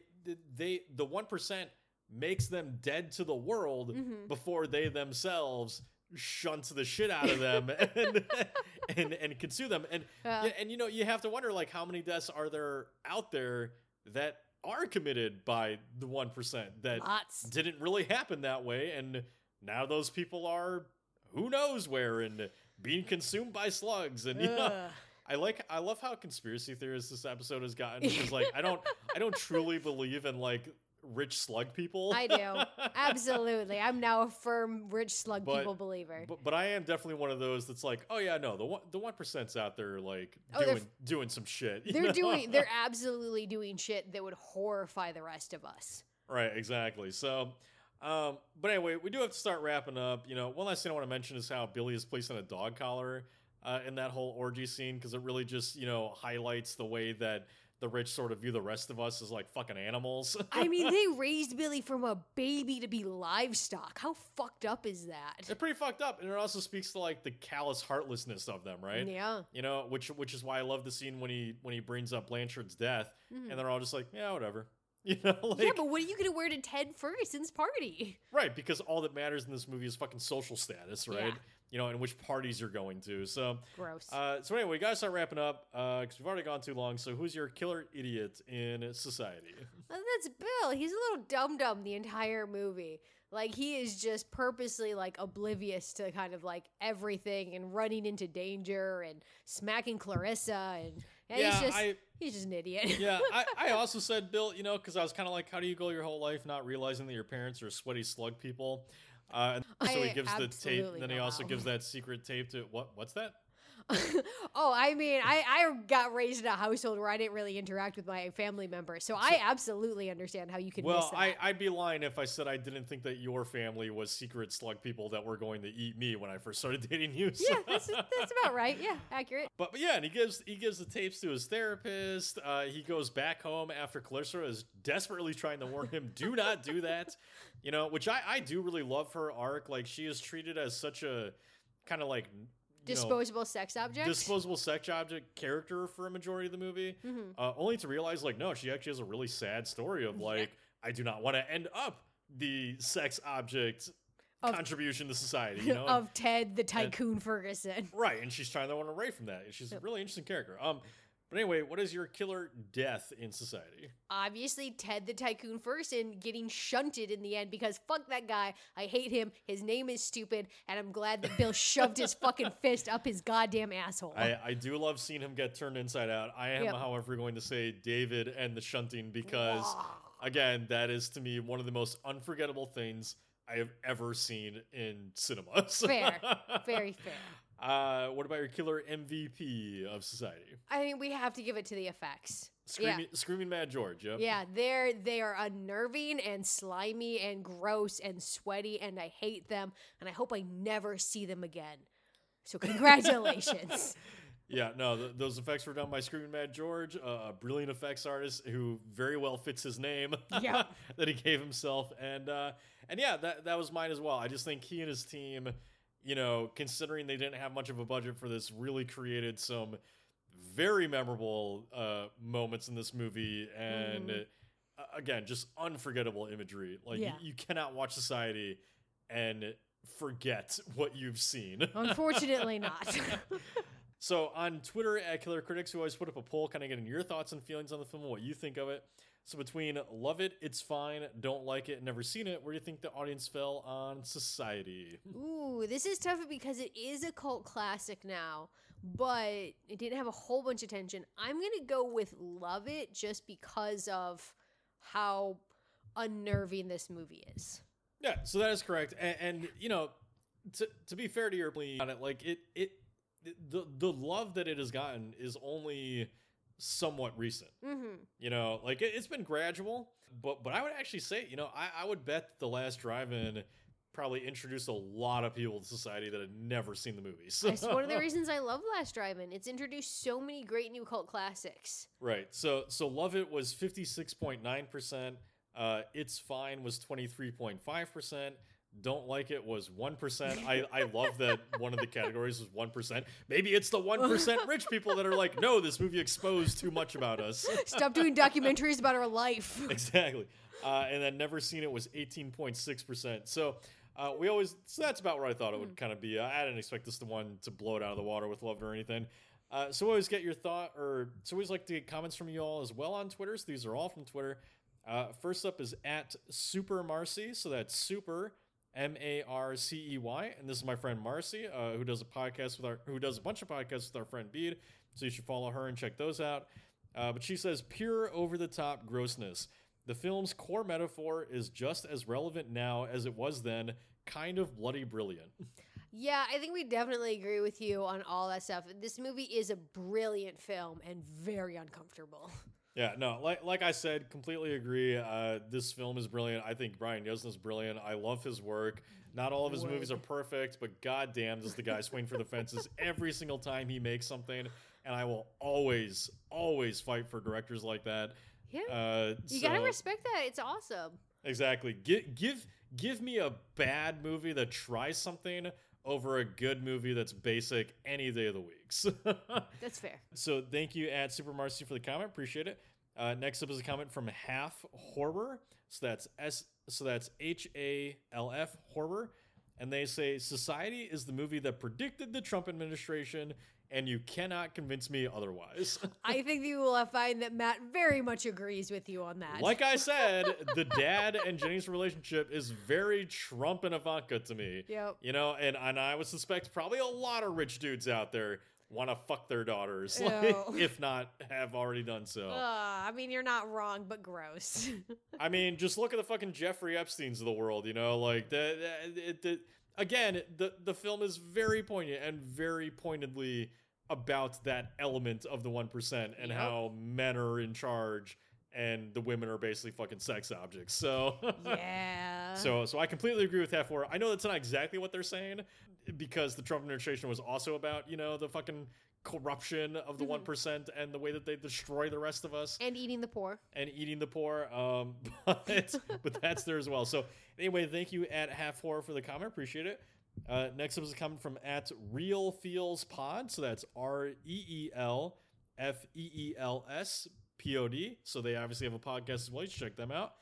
they the one percent makes them dead to the world Mhm. before they themselves shunts the shit out of them *laughs* and and and consume them and yeah, and you know you have to wonder like how many deaths are there out there that are committed by the one percent that lots. didn't really happen that way, and now those people are who knows where and being consumed by slugs. And you know, I like I love how conspiracy theorists this episode has gotten because like I don't I don't truly believe in like rich slug people. I do. Absolutely. I'm now a firm rich slug But- people believer. But, but I am definitely one of those that's like, oh yeah, no, the one the one percent's out there like Oh, doing doing some shit. they're know? doing they're absolutely doing shit that would horrify the rest of us. right, exactly. So, um, but anyway, we do have to start wrapping up. You know, one last thing I want to mention is how Billy is placed on a dog collar uh, in that whole orgy scene because it really just you know highlights the way that the rich sort of view the rest of us as like fucking animals. *laughs* I mean, they raised Billy from a baby to be livestock. How fucked up is that? They're pretty fucked up, and it also speaks to like the callous heartlessness of them, right? Yeah. You know, which which is why I love the scene when he when he brings up Blanchard's death, Mhm. and they're all just like, yeah, whatever. *laughs* You know, like yeah, but what are you gonna wear to Ted Ferguson's party? *laughs* right because all that matters in this movie is fucking social status, right? Yeah. You know, and which parties you're going to. So, Gross. uh, so anyway, we gotta start wrapping up because we've already gone too long. So, who's your killer idiot in society? *laughs* Uh, That's Bill. He's a little dum dum the entire movie. Like he is just purposely like oblivious to kind of like everything and running into danger and smacking Clarissa and, yeah, he's just I he's just an idiot. yeah, *laughs* I, I also said Bill, you know, because I was kind of like, how do you go your whole life not realizing that your parents are sweaty slug people? Uh, so he I gives the tape. Then he also gives that secret tape to what? What's that? *laughs* oh, I mean, I, I got raised in a household where I didn't really interact with my family members, so, I absolutely understand how you can miss Well, that. I, I'd be lying if I said I didn't think that your family was secret slug people that were going to eat me when I first started *laughs* dating you. so- yeah, that's, that's about right. Yeah, accurate. But, *laughs* but yeah, and he gives he gives the tapes to his therapist. Uh, he goes back home after Clarissa is desperately trying to warn him, "Do not do that." You know, which I I do really love her arc. Like she is treated as such a kind of like you know, Disposable sex object. disposable sex object character for a majority of the movie. Mhm. Uh, only to realize, like, no, she actually has a really sad story of Yeah. like, I do not want to end up the sex object Of- contribution to society. You know, *laughs* of Ted the Tycoon Ferguson. right? And she's trying to run away from that. And she's a really interesting character. Um, but anyway, what is your killer death in society? Obviously, Ted the Tycoon first and getting shunted in the end because fuck that guy. I hate him. His name is stupid, and I'm glad that Bill *laughs* shoved his fucking fist up his goddamn asshole. I, I do love seeing him get turned inside out. I am, Yep. however, going to say David and the shunting because, again, that is to me one of the most unforgettable things I have ever seen in cinema. Fair. *laughs* Very fair. Uh, what about your killer MVP of society? I mean, we have to give it to the effects. Screaming, Screaming Mad George. Yep. Yeah, they're they are unnerving and slimy and gross and sweaty, and I hate them, and I hope I never see them again. So *laughs* congratulations. Yeah, no, th- those effects were done by Screaming Mad George, uh, a brilliant effects artist who very well fits his name Yep. *laughs* that he gave himself, and uh, and yeah, that that was mine as well. I just think he and his team, you know, considering they didn't have much of a budget for this, really created some very memorable uh, moments in this movie, and uh, again, just unforgettable imagery. Like Yeah. you, you cannot watch Society and forget what you've seen. *laughs* Unfortunately, not. *laughs* So on Twitter at Killer Critics, we always put up a poll, kind of getting your thoughts and feelings on the film, what you think of it. So between love it, it's fine, don't like it, never seen it, where do you think the audience fell on Society? Ooh, this is tough because it is a cult classic now, but it didn't have a whole bunch of attention. I'm gonna go with Love It just because of how unnerving this movie is. Yeah, so that is correct, and, and you know, to to be fair to your plea on it, like it it the the love that it has gotten is only somewhat recent. Mm-hmm. You know, like it, it's been gradual, but but I would actually say, you know, I, I would bet the last drive-in probably introduced a lot of people to society that had never seen the movies. That's one of the *laughs* reasons I love Last Drive-In. It's introduced so many great new cult classics. right. So so love it was 56.9%. Uh it's fine was 23.5%. Don't like it was 1%. I, I love that one of the categories was 1%. Maybe it's the 1% rich people that are like, no, this movie exposed too much about us. Stop doing documentaries about our life. *laughs* exactly. Uh, and then never seen it was 18.6%. So uh, we always, so that's about where I thought it would kind of be. I didn't expect this the one to blow it out of the water with love or anything. Uh, so we always get your thought, or so we always like to get comments from you all as well on Twitter. So these are all from Twitter. Uh, first up is at Super Marcey. So that's Super M A R C E Y, and this is my friend Marcey, uh, who does a podcast with our, who does a bunch of podcasts with our friend Bede. So you should follow her and check those out. Uh, but she says pure over the top grossness. The film's core metaphor is just as relevant now as it was then, kind of bloody brilliant. *laughs* Yeah, I think we definitely agree with you on all that stuff. This movie is a brilliant film and very uncomfortable. *laughs* Yeah, no, like like I said, completely agree. Uh, this film is brilliant. I think Brian Yuzna's brilliant. I love his work. Not all of his movies are perfect, but goddamn, does the guy swing for the fences every single time he makes something. And I will always, always fight for directors like that. Yeah. Uh, you gotta respect that. It's awesome. Exactly. Give give give me a bad movie that tries something over a good movie that's basic any day of the weeks. *laughs* That's fair. so thank you at Super Marcey for the comment. Appreciate it. Uh, next up is a comment from Half Horror. So that's S. So that's H A L F Horror, and they say society is the movie that predicted the Trump administration, and you cannot convince me otherwise. *laughs* I think you will find that Matt very much agrees with you on that. like I *laughs* said, the dad and Jenny's relationship is very Trump and Ivanka to me. Yep. You know, and, and I would suspect probably a lot of rich dudes out there want to fuck their daughters, *laughs* like, if not have already done so. Uh, I mean, you're not wrong, but gross. *laughs* I mean, just look at the fucking Jeffrey Epstein's of the world, you know, like the, the, it- again, the the film is very poignant and very pointedly about that element of the 1% and Yep. how men are in charge and the women are basically fucking sex objects. So *laughs* yeah. So, so I completely agree with that. For I know that's not exactly what they're saying because the Trump administration was also about you know the fucking corruption of the one Mhm. and the way that they destroy the rest of us and eating the poor. and eating the poor. Um, *laughs* but but that's there as well. So anyway, thank you at Half Horror for the comment. Appreciate it. Uh, next up is a comment from at Reel Feels Pod. So that's R E E L F E E L S P O D. So they obviously have a podcast as well. You should check them out.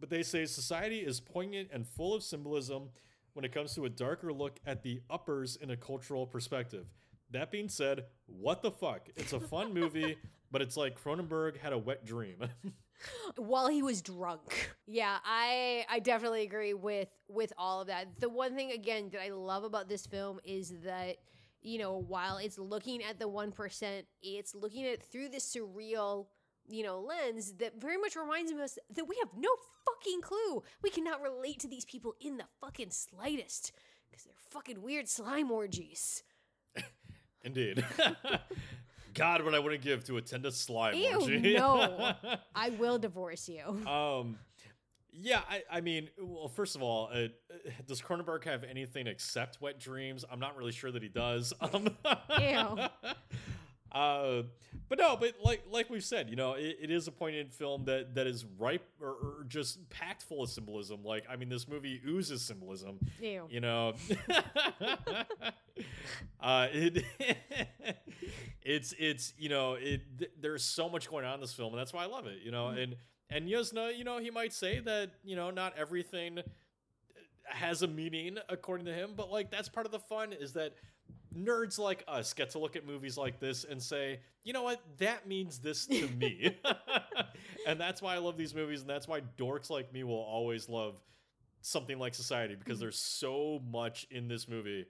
But they say society is poignant and full of symbolism when it comes to a darker look at the uppers in a cultural perspective. That being said, what the fuck? It's a fun *laughs* movie, but it's like Cronenberg had a wet dream. *laughs* while he was drunk. Yeah, I I definitely agree with with all of that. The one thing again that I love about this film is that you know, while it's looking at the 1%, it's looking at it through this surreal, you know, lens that very much reminds us that we have no fucking clue. We cannot relate to these people in the fucking slightest because they're fucking weird slime orgies. *laughs* Indeed. *laughs* God, what I wouldn't give to attend a slime Ew, orgy. no. *laughs* I will divorce you. um, yeah, I, I mean, well, first of all, uh, does Cronenberg have anything except wet dreams? I'm not really sure that he does. Um, Ew. Uh, but no, but like like we've said, you know, it, it is a poignant film that that is ripe or, or just packed full of symbolism. Like, I mean, this movie oozes symbolism. Ew. You know, *laughs* uh, it *laughs* it's it's you know it. Th- there's so much going on in this film, and that's why I love it. You know, and and Yuzna, you know, he might say that you know not everything has a meaning according to him, but like that's part of the fun is that nerds like us get to look at movies like this and say, you know what, that means this to me. *laughs* and that's why I love these movies, and that's why dorks like me will always love something like Society because mm-hmm. there's so much in this movie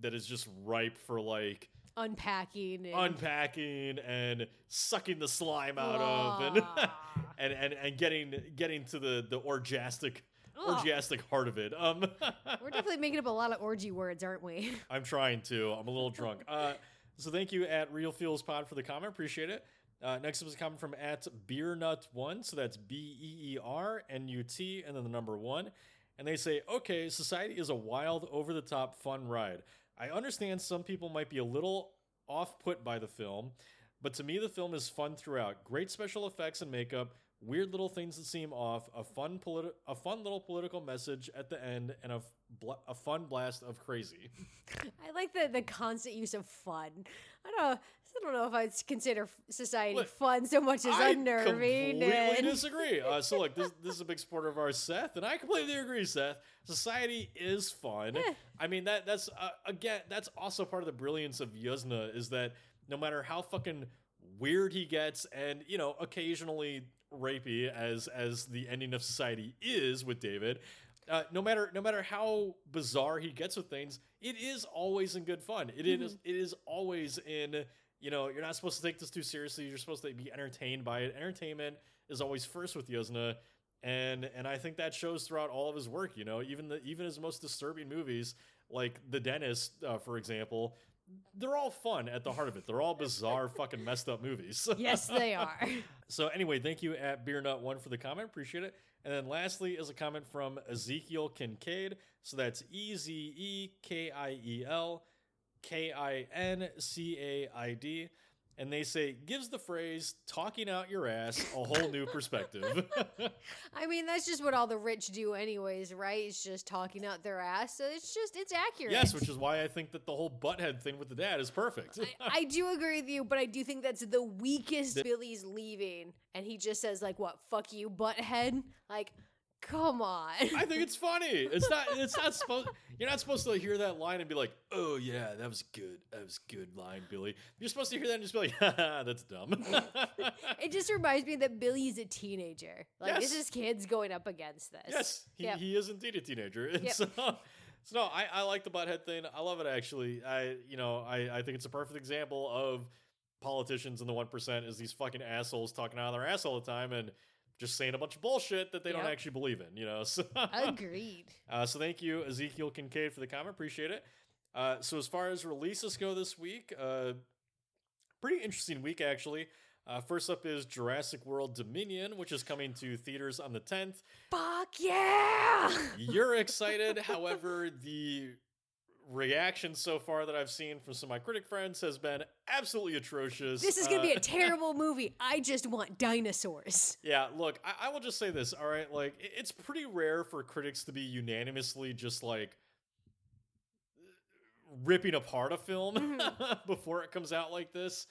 that is just ripe for like Unpacking and unpacking and sucking the slime out of and *laughs* and, and and getting getting to the the orgastic *laughs* Ugh. orgastic heart of it. Um *laughs* We're definitely making up a lot of orgy words, aren't we? *laughs* I'm trying to. I'm a little drunk. Uh, so thank you at Reel Feels Pod for the comment. Appreciate it. Uh, next up is a comment from at Beer Nut One. So that's B E E R N U T and then the number one. And they say, okay, Society is a wild, over the top, fun ride. I understand some people might be a little off put by the film, but to me, the film is fun throughout. Great special effects and makeup, weird little things that seem off, a fun politi- a fun little political message at the end, and a, f- bla- a fun blast of crazy. I like the the constant use of fun. I don't. I don't know if I'd consider society Look, fun so much as I unnerving. completely and- *laughs* disagree. Uh, so look, this, this is a big supporter of ours, Seth, and I completely agree, Seth. Society is fun. Eh. I mean that that's uh, again that's also part of the brilliance of Yuzna is that no matter how fucking weird he gets, and you know occasionally rapey as as the ending of Society is with David. Uh, no matter no matter how bizarre he gets with things, it is always in good fun. It is it is always in you know you're not supposed to take this too seriously. You're supposed to be entertained by it. Entertainment is always first with Yuzna, and and I think that shows throughout all of his work. You know, even the even his most disturbing movies, like The Dentist, uh, for example, they're all fun at the heart of it. They're all *laughs* bizarre, fucking messed up movies. yes, they are. *laughs* So anyway, thank you at Beer Nut One for the comment. Appreciate it. And then lastly is a comment from Ezekiel Kincaid. So that's E Z K I L K I N C A I D. And they say gives the phrase talking out your ass a whole new perspective. *laughs* I mean, that's just what all the rich do, anyways, right? It's just talking out their ass. So it's just, it's accurate. yes, which is why I think that the whole butthead thing with the dad is perfect. I, I do agree with you, but I do think that's the weakest Billy's leaving. And he just says, like, what, fuck you, butthead? Like, come on. I think it's funny. It's not. It's not supposed. *laughs* You're not supposed to hear that line and be like, "Oh yeah, that was good. That was good line, Billy." You're supposed to hear that and just be like, Haha, "That's dumb." *laughs* it just reminds me that Billy's a teenager. Like, this is kids going up against this. yes, he, Yep. he is indeed a teenager. And *laughs* Yep. so, so no, I, I like the butthead thing. I love it actually. I you know I I think it's a perfect example of politicians in the one percent is these fucking assholes talking out of their ass all the time and just saying a bunch of bullshit that they don't actually believe in. You know. *laughs* So Agreed. Uh, so thank you, Ezekiel Kincaid, for the comment. Appreciate it. Uh, so as far as releases go this week, uh, pretty interesting week actually. Uh, first up is Jurassic World Dominion, which is coming to theaters on the 10th. Fuck yeah! You're excited, *laughs* however, the reaction so far that I've seen from some of my critic friends has been absolutely atrocious. This is gonna be Uh, a *laughs* terrible movie. I just want dinosaurs. Yeah, look, I, I will just say this, all right? Like, it's pretty rare for critics to be unanimously just like ripping apart a film Mhm. *laughs* before it comes out like this.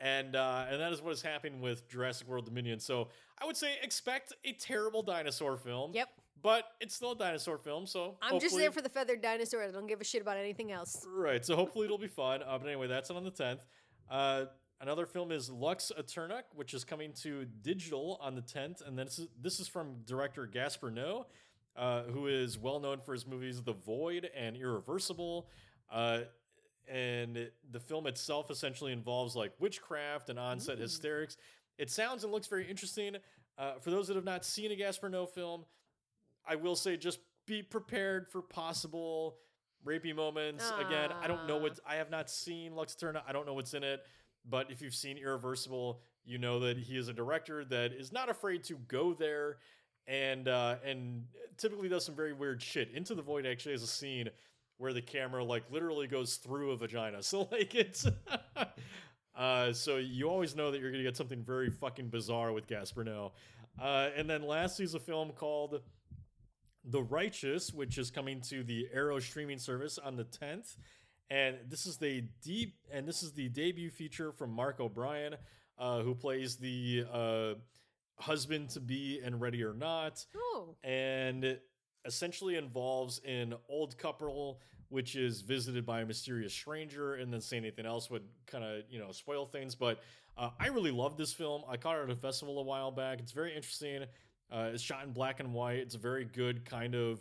And uh, and that is what is happening with Jurassic World Dominion. So I would say expect a terrible dinosaur film. Yep. But it's still a dinosaur film, so I'm just there for the feathered dinosaur. I don't give a shit about anything else. Right. So hopefully it'll be fun. Uh, but anyway, that's on the 10th. Uh, another film is Lux Eterna, which is coming to digital on the 10th. And then this is, this is from director Gaspar Noé, uh, who is well known for his movies The Void and Irreversible. Uh, and the film itself essentially involves like witchcraft and on-set Ooh. hysterics. It sounds and looks very interesting. Uh, for those that have not seen a Gaspar Noé film, I will say just be prepared for possible rapey moments. Again, I don't know what I have not seen Lux Eterna. I don't know what's in it, but if you've seen Irreversible, you know that he is a director that is not afraid to go there and uh, and typically does some very weird shit. Into the Void actually has a scene where the camera like literally goes through a vagina. *laughs* So like it's *laughs* uh so you always know that you're gonna get something very fucking bizarre with Gaspar Noé. Uh, and then lastly is a film called The Righteous, which is coming to the Arrow streaming service on the 10th. And this is the deep and this is the debut feature from Mark O'Brien, uh, who plays the uh, husband to be in Ready or Not. Oh, and it essentially involves an old couple which is visited by a mysterious stranger and then say anything else would kind of you know spoil things. But uh, i really love this film. I caught it at a festival a while back. It's very interesting uh, it's shot in black and white it's a very good kind of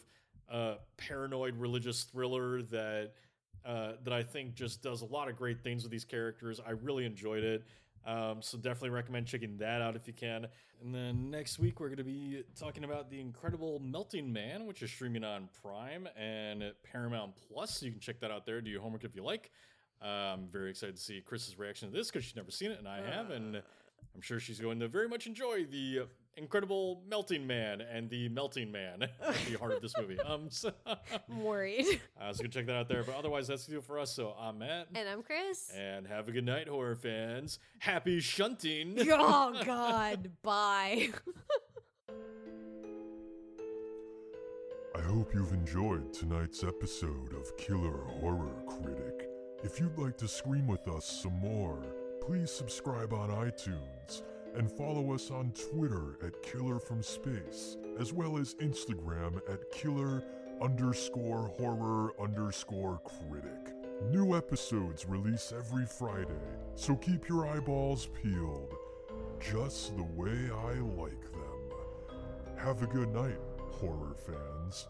uh, paranoid religious thriller that uh, that i think just does a lot of great things with these characters i really enjoyed it um, so definitely recommend checking that out if you can. And then next week we're going to be talking about the incredible Melting Man, which is streaming on Prime and Paramount Plus. So you can check that out there. Do your homework if you like. Uh, I'm very excited to see Chris's reaction to this because she's never seen it and I have, and I'm sure she's going to very much enjoy the incredible Melting Man and the Melting Man at the heart of this movie. *laughs* Um, so, I'm worried. *laughs* uh, so you can check that out there. But otherwise, that's the deal for us. So I'm Matt. and I'm Chris. And have a good night, horror fans. Happy shunting. *laughs* oh God, bye. I hope you've enjoyed tonight's episode of Killer Horror Critic. If you'd like to scream with us some more, please subscribe on iTunes and follow us on Twitter at Killer from Space, as well as Instagram at Killer underscore horror underscore critic. New episodes release every Friday, so keep your eyeballs peeled, just the way I like them. Have a good night, horror fans,